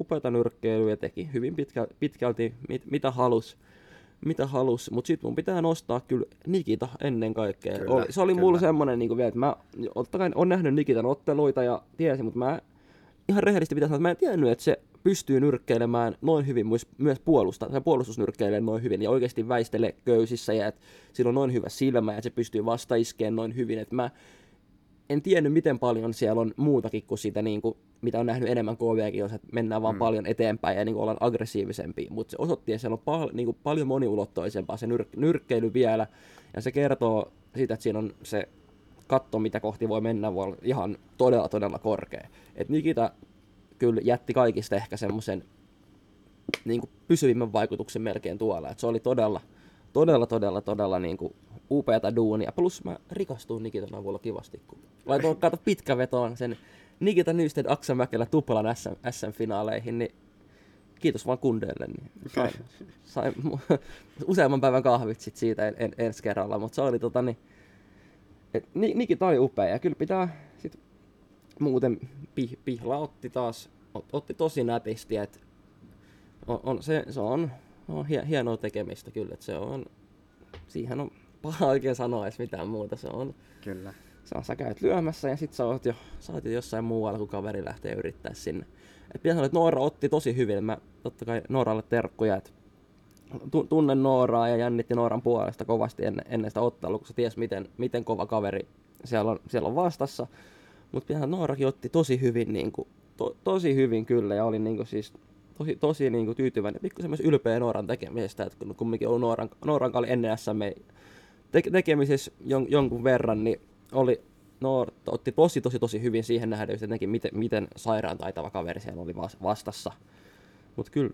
upeata nyrkkeilyä ja teki hyvin pitkä, pitkälti mit, mitä halus. Mitä halus, mutta sitten mun pitää nostaa kyllä Nikita ennen kaikkea. Kyllä, oli, se oli kyllä. mulla semmonen niin vielä, että mä kai on nähnyt Nikitan otteluita ja tiesin, mutta mä ihan rehellisesti pitää sanoa, että mä en tiennyt, että se pystyy nyrkkeilemään noin hyvin myös, myös puolusta, se puolustuснyrkkeilee noin hyvin ja oikeasti väistelee köysissä ja että sillä on noin hyvä silmä ja se pystyy vastaiskeen noin hyvin, että mä en tiennyt, miten paljon siellä on muutakin kuin sitä, niin kuin, mitä on nähnyt enemmän KVkin, jos mennään vaan mm. paljon eteenpäin ja niin kuin ollaan aggressiivisempi. Mutta se osoitti, että siellä on pal- niin kuin paljon moniulottoisempaa se nyr- nyrkkeily vielä. Ja se kertoo siitä, että siinä on se katto, mitä kohti voi mennä, voi olla ihan todella, todella korkea. Et Nikita kyllä jätti kaikista ehkä semmoisen niin pysyvimmän vaikutuksen melkein tuolla. Et se oli todella, todella, todella, todella niin kuin upeata duunia. Plus mä rikastuin Nikitan avulla kivasti, kun laitoin (laughs) kato pitkä vetoon sen Nikita Nysted Aksa Mäkelä Tuppalan SM, SM-finaaleihin, niin kiitos vaan kundeille. Niin sain, (laughs) sain (laughs) useamman päivän kahvit sit siitä en, en, ensi kerralla, mutta se oli tota niin, et, Nikita oli upea ja kyllä pitää muuten pih, Pihla otti taas, ot, otti tosi nätisti, että on, on, se, se on, on hienoa tekemistä kyllä, että se on, siihen on paha oikein sanoa edes mitään muuta. Se on, Kyllä. Se on, sä käyt lyömässä ja sit sä oot jo, sä oot jo jossain muualla, kun kaveri lähtee yrittää sinne. Et pitää sanoa, että Noora otti tosi hyvin. Mä totta kai Nooralle terkkuja, että tunnen Nooraa ja jännitti Nooran puolesta kovasti ennen, ennen sitä ottelua, kun se ties miten, miten kova kaveri siellä on, siellä on vastassa. Mutta pitää Noorakin otti tosi hyvin, niin kuin, to, tosi hyvin kyllä ja oli niin kuin, siis tosi, tosi niin kuin, tyytyväinen pikkusen myös ylpeä Nooran tekemisestä, että kun kumminkin ollut Nooran, Nooran oli ennen SM te- tekemisessä jon- jonkun verran, niin oli, no, otti tosi, tosi, tosi hyvin siihen nähden jotenkin, miten, miten sairaan taitava kaveri siellä oli vastassa. Mutta kyllä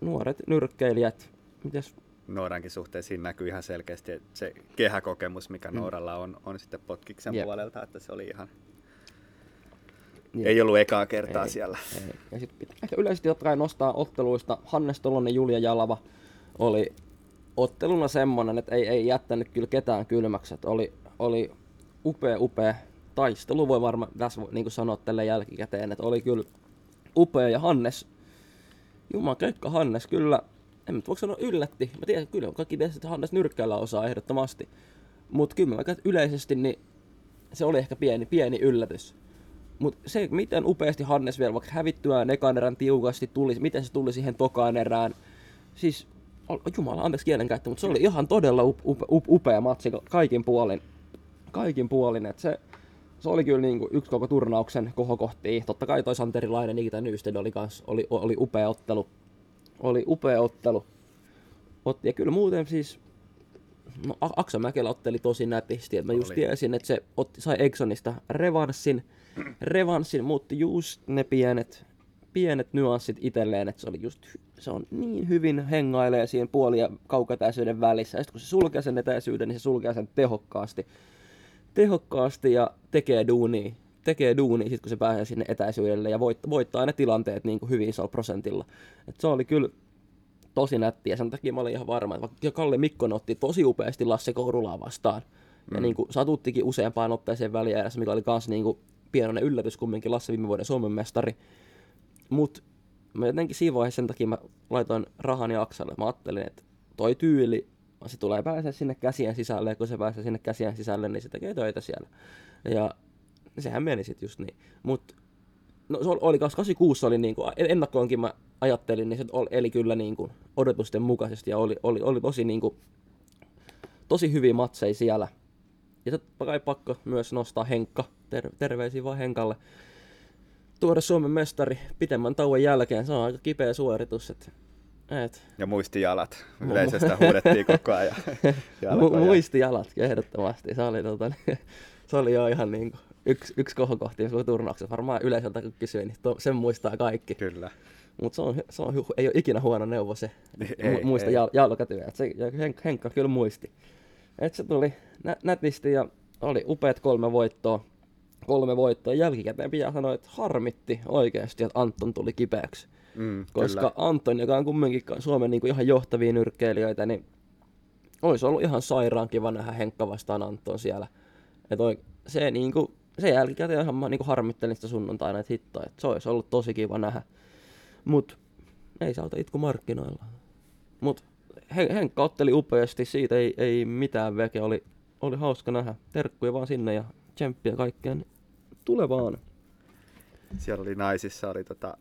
nuoret nyrkkeilijät, mites Noorankin suhteen siinä näkyy ihan selkeästi että se kehäkokemus, mikä mm. Nooralla on, on sitten potkiksen yep. puolelta, että se oli ihan... Yep. Ei ollut ekaa kertaa ei, siellä. Ei. Ja sitten pitää ehkä yleisesti totta kai nostaa otteluista. Hannes Tolonen, Julia Jalava oli otteluna semmonen, että ei, ei jättänyt kyllä ketään kylmäksi. Että oli, oli upea, upea taistelu, voi varmaan tässä niin sanoa tälle jälkikäteen, että oli kyllä upea ja Hannes, Juman keikka Hannes kyllä, en nyt voi sanoa yllätti. Mä tiedän, kyllä kaikki tiedät, että Hannes nyrkkäillä osaa ehdottomasti. Mutta kyllä mä yleisesti niin se oli ehkä pieni, pieni yllätys. Mutta se, miten upeasti Hannes vielä vaikka hävittyään ekan erän tiukasti tuli, miten se tuli siihen tokaan erään. Siis Jumala, anteeksi kielenkäyttö, mutta se oli ihan todella upe, upe, upea matsi kaikin puolin. Kaikin puolin, että se, se oli kyllä niin kuin yksi koko turnauksen kohokohtia. Totta kai toi Santeri Laine, Nikita Nysted oli, kans, oli, oli upea ottelu. Oli upea ottelu. Otti, ja kyllä muuten siis no, Aksa Mäkelä otteli tosi nätisti. Että mä just tiesin, että se otti, sai Exonista revanssin, revanssin, muutti just ne pienet pienet nyanssit itselleen, että se oli just, se on niin hyvin hengailee siinä puoli- ja kaukatäisyyden välissä. Ja sitten kun se sulkee sen etäisyyden, niin se sulkee sen tehokkaasti. Tehokkaasti ja tekee duunia. tekee duuni sit kun se pääsee sinne etäisyydelle ja voit, voittaa ne tilanteet niin kuin hyvin isolla prosentilla. Et se oli kyllä tosi nättiä. Sen takia mä olin ihan varma, että vaikka Kalle Mikkonen otti tosi upeasti Lasse Kourulaa vastaan. Mm. Ja niin kuin satuttikin useampaan otteeseen väliääressä, mikä oli myös niin kuin pienoinen yllätys kumminkin Lasse viime vuoden Suomen mestari. Mutta mä jotenkin siinä vaiheessa sen takia mä laitoin rahani Aksalle. Mä ajattelin, että toi tyyli, se tulee pääsee sinne käsien sisälle, ja kun se pääsee sinne käsien sisälle, niin se tekee töitä siellä. Ja sehän meni sitten just niin. Mutta no se oli 86 oli niin kuin, ennakkoonkin mä ajattelin, niin se oli, eli kyllä niin kuin odotusten mukaisesti ja oli, oli, oli tosi, niin kuin, tosi hyviä matseja siellä. Ja totta kai pakko myös nostaa Henkka, ter- terveisiä vaan Henkalle. Tuoda Suomen mestari pitemmän tauon jälkeen, se on aika kipeä suoritus. Et, et. Ja muistijalat, yleisestä huudettiin koko ajan. (laughs) Mu- muistijalat, ehdottomasti. Se oli, tota, se oli jo ihan niin kuin, yksi, yksi kohokohti turnauksessa. Varmaan yleisöltä kun kysyin, niin to, sen muistaa kaikki. Kyllä. Mutta se, on, se on, ei ole ikinä huono neuvo se, ei, muista ei. jalkatyö. Se, Henkka kyllä muisti. Et se tuli nä, nätisti ja oli upeat kolme voittoa. Kolme voittoa. Jälkikäteen pitää sanoa, että harmitti oikeasti, että Anton tuli kipeäksi. Mm, Koska kyllä. Anton, joka on kumminkin Suomen niin kuin ihan johtavia nyrkkeilijöitä, niin olisi ollut ihan sairaan kiva nähdä Henkka vastaan Anton siellä. Et oi, se, niin kuin, se jälkikäteen ihan niin kuin harmittelin sitä sunnuntaina, että hitto, että se olisi ollut tosi kiva nähdä. Mut ei se auta itku markkinoilla. Mut Henkka otteli upeasti, siitä ei, ei mitään veke, oli, oli hauska nähdä. Terkkuja vaan sinne ja tsemppiä kaikkea, niin tule vaan. Siellä oli naisissa, oli tota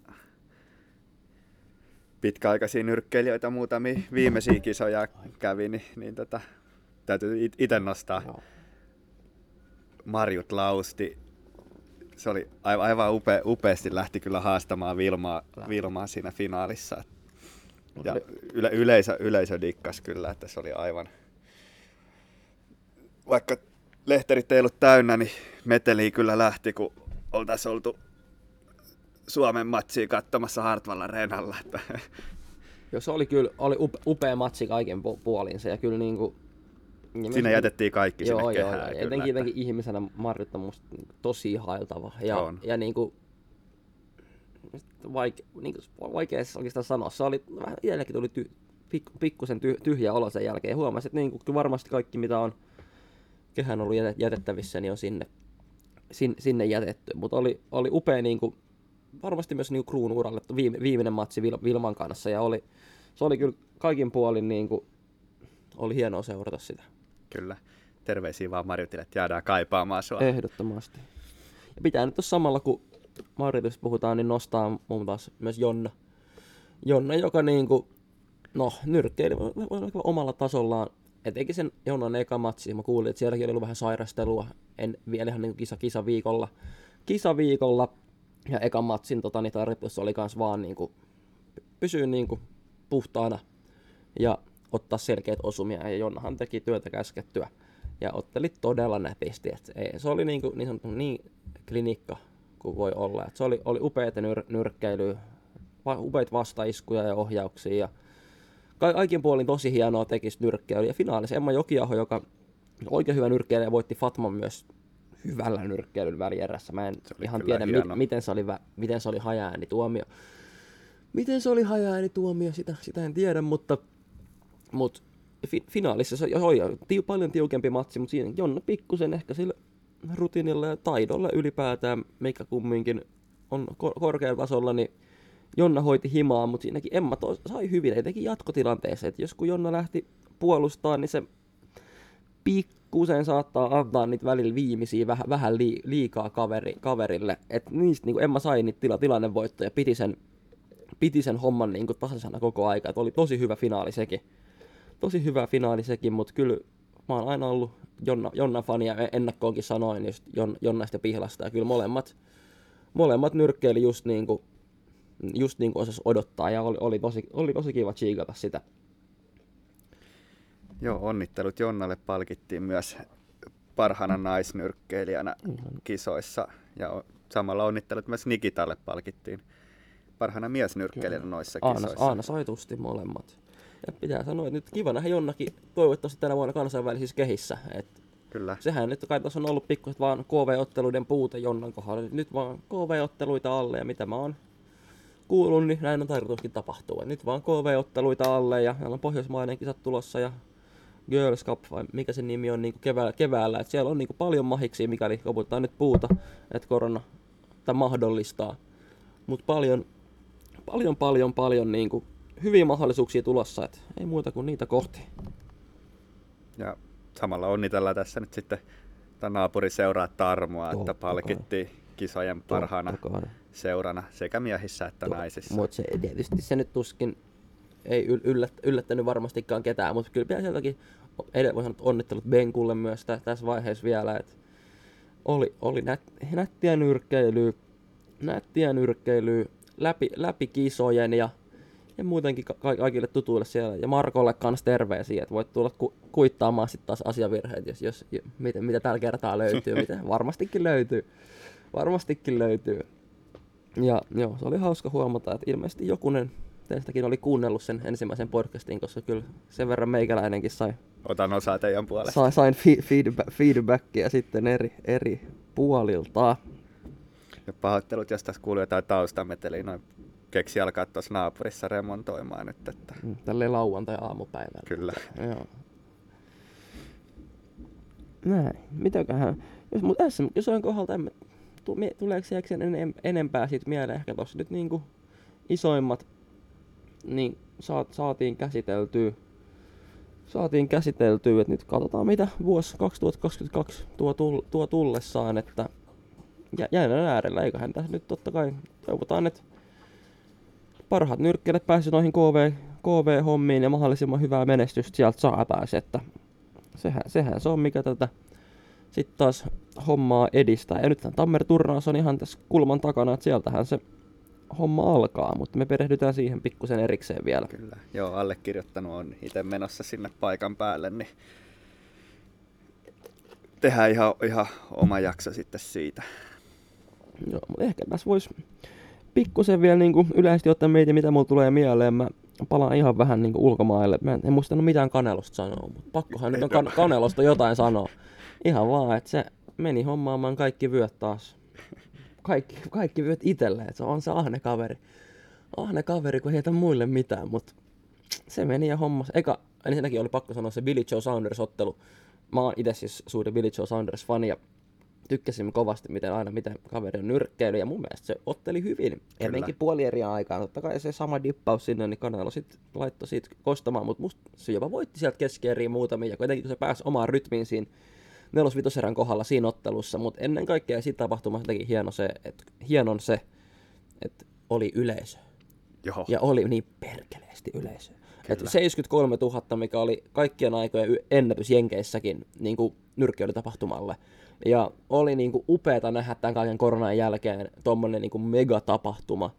pitkäaikaisia nyrkkeilijöitä, muutamia viimeisiä kisoja kävi, niin, niin tota, täytyy itse nostaa. Marjut Lausti, se oli aivan upe, upeasti lähti kyllä haastamaan Vilmaa, Vilmaa siinä finaalissa. Ja yle, yleisö, yleisö dikkas kyllä, että se oli aivan... Vaikka lehterit ei ollut täynnä, niin meteli kyllä lähti, kun oltaisiin oltu Suomen matsia katsomassa Hartvallan Renalla. Että... Joo, se oli kyllä oli upea matsi kaiken puolinsa ja kyllä niin kuin niin Siinä jätettiin kaikki joo, sinne joo, kehään. Joo, jotenkin, jotenkin ihmisenä Marjut on musta tosi hailtava. Ja, on. ja niin kuin, vaike, niin kuin, vaikea oikeastaan sanoa. Se oli, vähän itsellekin tuli ty, pik, pikkusen ty, tyhjä olo sen jälkeen. Huomasin, että niin kuin, varmasti kaikki mitä on kehään ollut jätettävissä, niin on sinne, sin, sinne jätetty. Mutta oli, oli upea niin kuin, varmasti myös niin kruun uralle viime, viimeinen matsi Vil, Vilman kanssa. Ja oli, se oli kyllä kaikin puolin niin kuin, oli hienoa seurata sitä. Kyllä. Terveisiä vaan Marjutille, että jäädään kaipaamaan sua. Ehdottomasti. Ja pitää nyt samalla, kun Marjutista puhutaan, niin nostaa muun taas myös Jonna. Jonna, joka niinku, no, nyrkkeili omalla tasollaan. Etenkin sen Jonnan eka matsi, mä kuulin, että sielläkin oli ollut vähän sairastelua. En vielä ihan niin kisa, kisa viikolla. Kisa viikolla ja ekan matsin tota, niin tarkoitus oli kans vaan niinku, pysyä niinku puhtaana ja ottaa selkeät osumia, ja Jonnahan teki työtä käskettyä ja otteli todella nätisti. Et ei, se oli niin, kuin, niin, sanottu, niin klinikka kuin voi olla. Et se oli, oli upeita nyr, nyrkkeilyä, va, upeita vastaiskuja ja ohjauksia. Ja ka- kaikin puolin tosi hienoa tekisi nyrkkeilyä. Ja finaalissa Emma Jokiaho, joka oikein hyvä nyrkkeilijä, voitti Fatman myös hyvällä nyrkkeilyn välierässä. Mä en ihan tiedä, mi- miten, se oli, vä- miten se oli tuomio. Miten se oli tuomio, sitä, sitä en tiedä, mutta mutta fi- finaalissa se oli tiu, paljon tiukempi matsi, mutta siinä Jonna pikkusen ehkä sillä rutiinilla ja taidolla ylipäätään, mikä kumminkin on kor- korkealla tasolla, niin Jonna hoiti himaa, mutta siinäkin Emma to- sai hyvin, teki jatkotilanteessa, että jos kun Jonna lähti puolustaa, niin se pikkusen saattaa antaa niitä välillä viimeisiä vähän, vähän liikaa kaveri, kaverille. että niistä niin Emma sai niitä tila, tilannevoittoja, piti sen, piti sen homman niin tasaisena koko aika. Et oli tosi hyvä finaali sekin tosi hyvä finaali sekin, mutta kyllä mä oon aina ollut Jonna, Jonna fania, ennakkoonkin sanoin just Jon, Jonnasta ja Pihlasta, ja kyllä molemmat, molemmat nyrkkeili just niin kuin, just niin kuin osas odottaa, ja oli, oli, tosi, oli tosi kiva chiikata sitä. Joo, onnittelut Jonnalle palkittiin myös parhaana naisnyrkkeilijänä kisoissa, ja samalla onnittelut myös Nikitalle palkittiin parhaana miesnyrkkeilijänä noissa kisoissa. Aina, aina saitusti molemmat. Ja pitää sanoa, että nyt kiva nähdä jonnakin toivottavasti tänä vuonna kansainvälisissä kehissä. Et Kyllä. Sehän nyt kai tässä on ollut pikkuset vaan KV-otteluiden puute Jonnan kohdalla. Nyt vaan KV-otteluita alle ja mitä mä oon kuullut, niin näin on tarkoituskin tapahtua. Nyt vaan KV-otteluita alle ja meillä on Pohjoismainen kisat tulossa ja Girls Cup, vai mikä se nimi on niin kevää, keväällä. Et siellä on niin paljon mahiksi, mikäli koputetaan nyt puuta, että korona tämä mahdollistaa. Mutta paljon, paljon, paljon, paljon niin kuin hyviä mahdollisuuksia tulossa, et ei muuta kuin niitä kohti. Ja samalla onnitellaan tässä nyt sitten naapuri seuraa Tarmoa, että palkittiin kisojen parhaana seurana sekä miehissä että Tuo, naisissa. Mutta se, tietysti se nyt tuskin ei yllät, yllättänyt varmastikaan ketään, mutta kyllä pitää sieltäkin edelleen voi sanoa, onnittelut Benkulle myös tä, tässä vaiheessa vielä, että oli, oli nät, nättiä nyrkkeilyä, nättiä nyrkkeilyä läpi, läpi kisojen ja, ja muutenkin ka- kaikille tutuille siellä. Ja Markolle kans terveisiä, että voit tulla ku- kuittaamaan sitten taas asiavirheet, jos, jos, mitä, mitä tällä kertaa löytyy, mitä (laughs) varmastikin löytyy. Varmastikin löytyy. Ja joo, se oli hauska huomata, että ilmeisesti jokunen teistäkin oli kuunnellut sen ensimmäisen podcastin, koska kyllä sen verran meikäläinenkin sai... Otan osaa teidän puolesta. Sain, sain fi- feedback, feedbackia sitten eri, eri puolilta. Ja pahoittelut, jos tässä kuuluu jotain taustameteliä, noin keksi alkaa tuossa naapurissa remontoimaan nyt. Että... Mm, tälleen lauantai-aamupäivällä. Kyllä. Joo. Näin. Mitäköhän... Jos mut SM-kisojen kohdalta emme... Tuleeko se enempää siitä mieleen ehkä tuossa nyt niinku isoimmat niin saat, saatiin käsiteltyä. Saatiin käsiteltyä, että nyt katsotaan mitä vuosi 2022 tuo, tuo tullessaan, että jäänän äärellä, eiköhän tässä nyt totta kai toivotaan, että parhaat nyrkkeilijät pääsivät noihin KV, KV-hommiin ja mahdollisimman hyvää menestystä sieltä saataisiin, että sehän, sehän se on mikä tätä sitten taas hommaa edistää. Ja nyt Tammer-turnaus on ihan tässä kulman takana, että sieltähän se homma alkaa, mutta me perehdytään siihen pikkusen erikseen vielä. Kyllä, joo, allekirjoittanut on itse menossa sinne paikan päälle, niin tehdään ihan, ihan oma jakso sitten siitä. Joo, mutta ehkä tässä voisi pikkusen vielä niin kuin yleisesti ottaa meitä, mitä mulla tulee mieleen. Mä palaan ihan vähän niin kuin ulkomaille. Mä en muistanut mitään kanelosta sanoa, mutta pakkohan nyt on kan- kanelosta jotain sanoa. Ihan vaan, että se meni hommaamaan kaikki vyöt taas kaikki, kaikki vyöt itselleen. Se on se ahne kaveri. Ahne kaveri, kun ei jätä muille mitään, mutta se meni ja hommas. Eka, ensinnäkin oli pakko sanoa se Billy Joe Saunders-ottelu. Mä oon itse siis suuri Billy Joe Saunders-fani ja tykkäsin kovasti, miten aina miten kaveri on nyrkkeily, ja mun mielestä se otteli hyvin, ennenkin puoli eri aikaa. Totta kai se sama dippaus sinne, niin Kanelo sit laittoi siitä kostamaan, mutta musta se jopa voitti sieltä keskieriin muutamia, ja kuitenkin kun se pääsi omaan rytmiin siinä nelosvitoserän kohdalla siinä ottelussa, mutta ennen kaikkea siitä tapahtumassa teki hieno se, että hienon se, että oli yleisö. Joo. Ja oli niin perkeleesti yleisö. Et 73 000, mikä oli kaikkien aikojen ennätys Jenkeissäkin niin kuin tapahtumalle. Ja oli niin kuin upeata nähdä tämän kaiken koronan jälkeen tuommoinen niin megatapahtuma.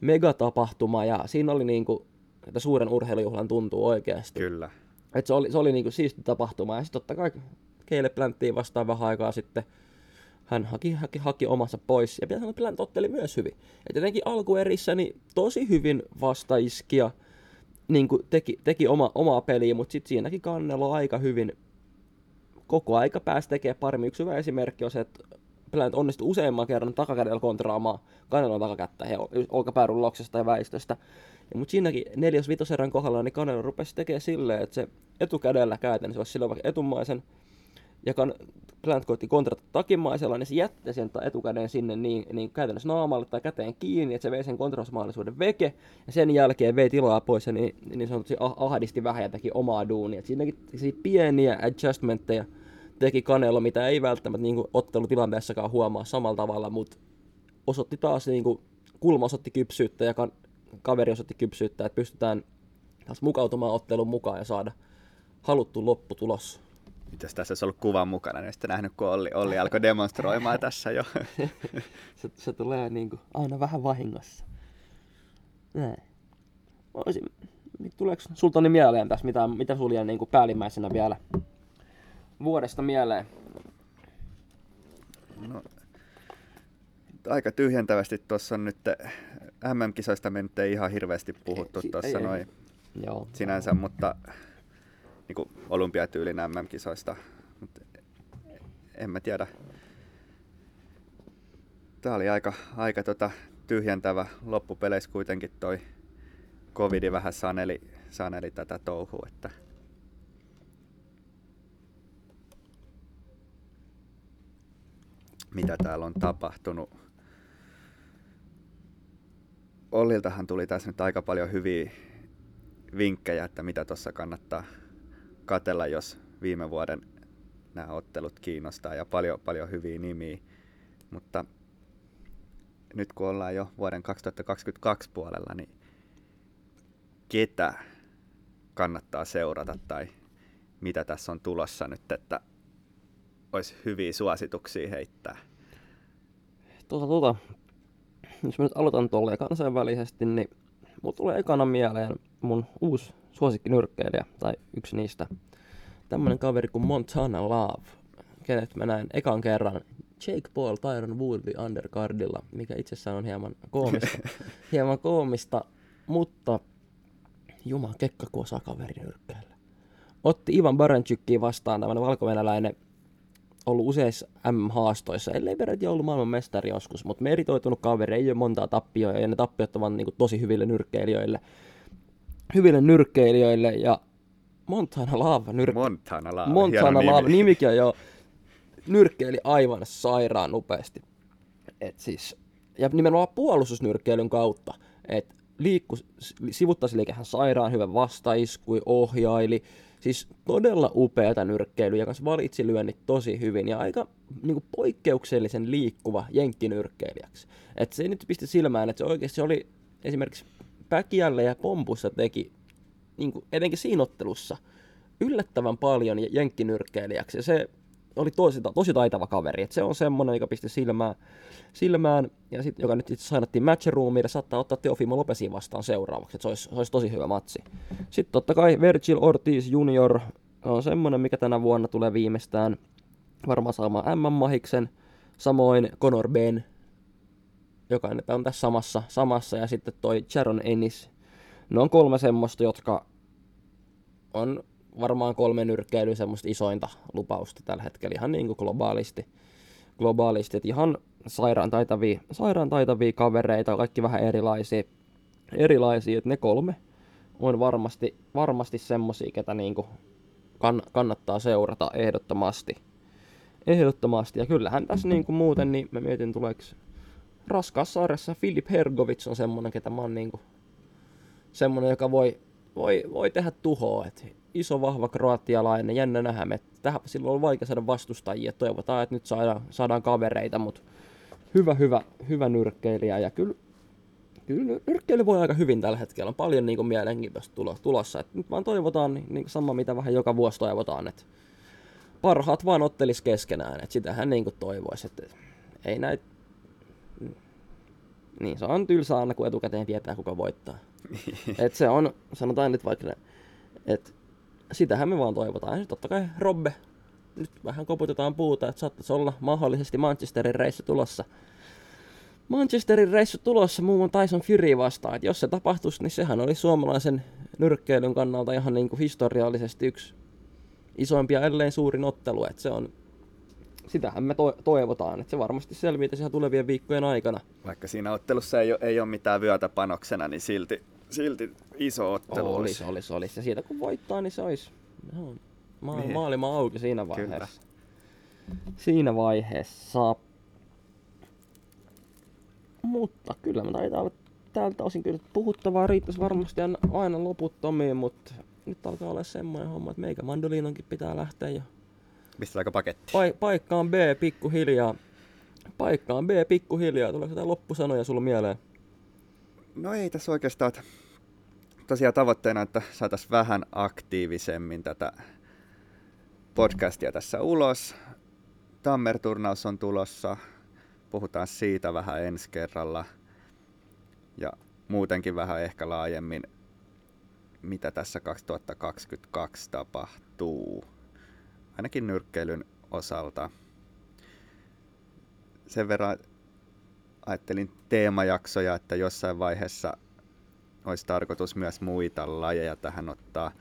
Megatapahtuma ja siinä oli niin kuin, että suuren urheilujuhlan tuntuu oikeasti. Kyllä. Et se oli, se oli niin kuin siisti tapahtuma ja sitten totta kai Caleb Planttiin vastaan vähän aikaa sitten. Hän haki, haki, haki omassa pois, ja pitää sanoa, että Plant otteli myös hyvin. Et jotenkin alkuerissä niin tosi hyvin vastaiskia, niin teki, teki oma, omaa peliä, mutta sitten siinäkin kannelo aika hyvin koko aika pääsi tekemään paremmin. Yksi hyvä esimerkki on se, että Plant onnistui useamman kerran takakädellä kontraamaan Kanelon takakättä he olkapäärullauksesta ja väistöstä. Ja, mutta siinäkin neljäs vitoserän kohdalla niin Kanelo rupesi tekemään silleen, että se etukädellä käytännössä olisi silloin vaikka etumaisen ja kan, Plant koitti kontrata takimaisella, niin se jätti sen etukäden sinne niin, niin käytännössä naamalle tai käteen kiinni, että se vei sen kontrausmahdollisuuden veke, ja sen jälkeen vei tilaa pois ja niin, niin sanotusti ah, ahdisti vähän ja teki omaa duunia. Et siinäkin pieniä adjustmentteja teki Kanelo, mitä ei välttämättä niin ottelutilanteessakaan huomaa samalla tavalla, mutta osoitti taas, niin kuin, kulma osoitti kypsyyttä ja kan, kaveri osoitti kypsyyttä, että pystytään taas mukautumaan ottelun mukaan ja saada haluttu lopputulos. Mitäs tässä olisi ollut kuvan mukana, niin sitten nähnyt, kun Olli, Olli alkoi demonstroimaan tässä jo. (laughs) se, se tulee niin kuin aina vähän vahingossa. Näin. Olisin, tuleeko sulta niin mieleen tässä, mitä, mitä sulla niin kuin päällimmäisenä vielä vuodesta mieleen? No, aika tyhjentävästi tuossa on nyt MM-kisoista me nyt ei ihan hirveästi puhuttu tuossa noin sinänsä, mutta niin kuin olympiatyylin MM-kisoista. Mut en mä tiedä. Tää oli aika, aika tota tyhjentävä loppupeleissä kuitenkin toi covidi vähän saneli, saneli tätä touhua, että mitä täällä on tapahtunut. Olliltahan tuli tässä nyt aika paljon hyviä vinkkejä, että mitä tuossa kannattaa katella, jos viime vuoden nämä ottelut kiinnostaa ja paljon, paljon hyviä nimiä. Mutta nyt kun ollaan jo vuoden 2022 puolella, niin ketä kannattaa seurata tai mitä tässä on tulossa nyt, että olisi hyviä suosituksia heittää? Tuota, tuota. Jos mä nyt aloitan tolleen kansainvälisesti, niin mulla tulee ekana mieleen mun uusi suosikkinyrkkeilijä, tai yksi niistä. Tämmönen kaveri kuin Montana Love, kenet mä näin ekan kerran Jake Paul Tyron Woodley undercardilla, mikä itsessään on hieman koomista, (laughs) hieman koomista mutta Jumala kekka kun osaa kaveri nyrkkeillä. Otti Ivan Baranchykkiin vastaan tämmönen valkovenäläinen ollut useissa M-haastoissa, ellei peräti ollut maailman mestari joskus, mutta meritoitunut kaveri, ei ole montaa tappioa, ja ne tappiot ovat niin kuin, tosi hyville nyrkkeilijöille. Hyville nyrkkeilijöille, ja Montana Lava nyrkkeili. Montana Lava, Montana Lava, nimikin on jo nyrkkeili aivan sairaan nopeasti. Et siis, ja nimenomaan puolustusnyrkkeilyn kautta, että liikku, sivuttaisliikehän sairaan hyvä vastaiskui, ohjaili, Siis todella upeata nyrkkeilyä, joka valitsi lyönnit tosi hyvin ja aika niin kuin poikkeuksellisen liikkuva jenkkinyrkkeilijäksi. Et se ei nyt pisti silmään, että se oikeasti se oli esimerkiksi Päkiällä ja Pompussa teki, niin kuin, etenkin siinä ottelussa, yllättävän paljon jenkkinyrkkeilijäksi. Ja se oli tosi, tosi taitava kaveri. Et se on semmonen, joka pisti silmään, silmään ja sit, joka nyt itse sainattiin matchroomille, saattaa ottaa Teofimo Lopesin vastaan seuraavaksi. Et se olisi, se olisi tosi hyvä matsi. Sitten totta kai Virgil Ortiz Junior on semmonen, mikä tänä vuonna tulee viimeistään varmaan saamaan M-mahiksen. Samoin Conor Ben, joka nyt on tässä samassa, samassa ja sitten toi Sharon Ennis. Ne on kolme semmoista, jotka on varmaan kolme nyrkkeilyä semmoista isointa lupausta tällä hetkellä ihan niin kuin globaalisti. globaalisti. että ihan sairaan taitavia, sairaan taitavia kavereita, kaikki vähän erilaisia, erilaisia että ne kolme on varmasti, varmasti semmosia, ketä niin kuin kann, kannattaa seurata ehdottomasti. Ehdottomasti, ja kyllähän tässä niin kuin muuten, niin mä mietin tuleeko raskaassa sarjassa Filip Hergovits on semmonen, ketä mä oon niin kuin, semmonen, joka voi, voi, voi tehdä tuhoa. Et iso, vahva kroatialainen, jännä nähdä. Me tähän silloin on vaikea saada vastustajia. Toivotaan, että nyt saadaan, saadaan kavereita, mutta hyvä, hyvä, hyvä nyrkkeilijä. Ja kyllä, kyllä nyrkkeily voi aika hyvin tällä hetkellä. On paljon niin kuin, mielenkiintoista tulossa. Et nyt vaan toivotaan niin, niin sama, mitä vähän joka vuosi toivotaan, että parhaat vaan ottelis keskenään. Että sitähän niin kuin toivoisi, ei näitä niin, se on tylsää aina, kun etukäteen tietää, kuka voittaa. et se on, sanotaan nyt vaikka, että sitähän me vaan toivotaan. Ja totta kai Robbe, nyt vähän koputetaan puuta, että saattaisi olla mahdollisesti Manchesterin reissu tulossa. Manchesterin reissu tulossa muun muassa Tyson Fury vastaan. Että jos se tapahtuisi, niin sehän oli suomalaisen nyrkkeilyn kannalta ihan niin kuin historiallisesti yksi isoimpia, ellei suurin ottelu. Että se on, sitähän me to- toivotaan, että se varmasti selviää ihan tulevien viikkojen aikana. Vaikka siinä ottelussa ei ole, ei ole mitään vyötä panoksena, niin silti silti iso ottelu olisi. Olisi, olisi, Ja siitä kun voittaa, niin se olisi no, ma- niin. maailma auki siinä vaiheessa. Kyllä. Siinä vaiheessa. Mutta kyllä me taitaa olla tältä osin kyllä puhuttavaa riittäisi varmasti aina loputtomiin, mutta nyt alkaa olla semmoinen homma, että meikä mandoliinonkin pitää lähteä jo. Aika paketti? Pa- paikkaan B pikkuhiljaa. Paikkaan B pikkuhiljaa. Tuleeko jotain loppusanoja sulla mieleen? No ei tässä oikeastaan. Tosiaan tavoitteena, että saataisiin vähän aktiivisemmin tätä podcastia tässä ulos. Tammer-turnaus on tulossa. Puhutaan siitä vähän ensi kerralla. Ja muutenkin vähän ehkä laajemmin, mitä tässä 2022 tapahtuu. Ainakin nyrkkeilyn osalta. Sen verran ajattelin teemajaksoja, että jossain vaiheessa olisi tarkoitus myös muita lajeja tähän ottaa.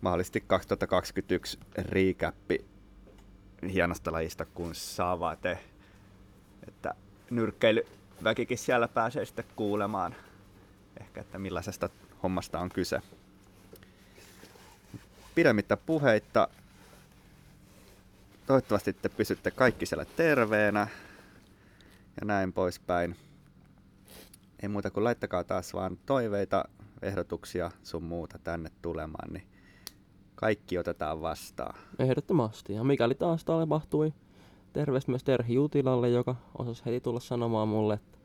Mahdollisesti 2021 recappi hienosta lajista kuin savate. Että nyrkkeilyväkikin siellä pääsee sitten kuulemaan ehkä, että millaisesta hommasta on kyse. Pidemmittä puheitta. Toivottavasti te pysytte kaikki siellä terveenä ja näin poispäin. Ei muuta kuin laittakaa taas vaan toiveita, ehdotuksia sun muuta tänne tulemaan, niin kaikki otetaan vastaan. Ehdottomasti. Ja mikäli taas tapahtui, terveistä myös Terhi Jutilalle, joka osasi heti tulla sanomaan mulle, että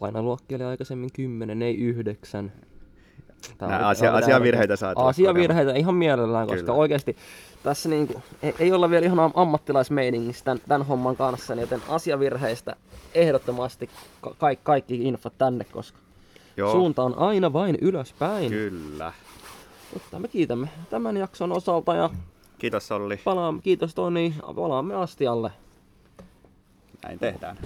painoluokki oli aikaisemmin 10, ei 9. Nää asia, asiavirheitä saa tulla Asiavirheitä ihan mielellään, koska Kyllä. oikeasti tässä niinku, ei, ei olla vielä ihan am- ammattilaismeiningissä tämän, tämän homman kanssa, niin joten asiavirheistä ehdottomasti ka- kaikki, kaikki infot tänne, koska Joo, suunta on aina vain ylöspäin. kyllä. Mutta me kiitämme tämän jakson osalta ja Kiitos Olli. palaamme, kiitos Toni, palaamme astialle. Näin tehdään.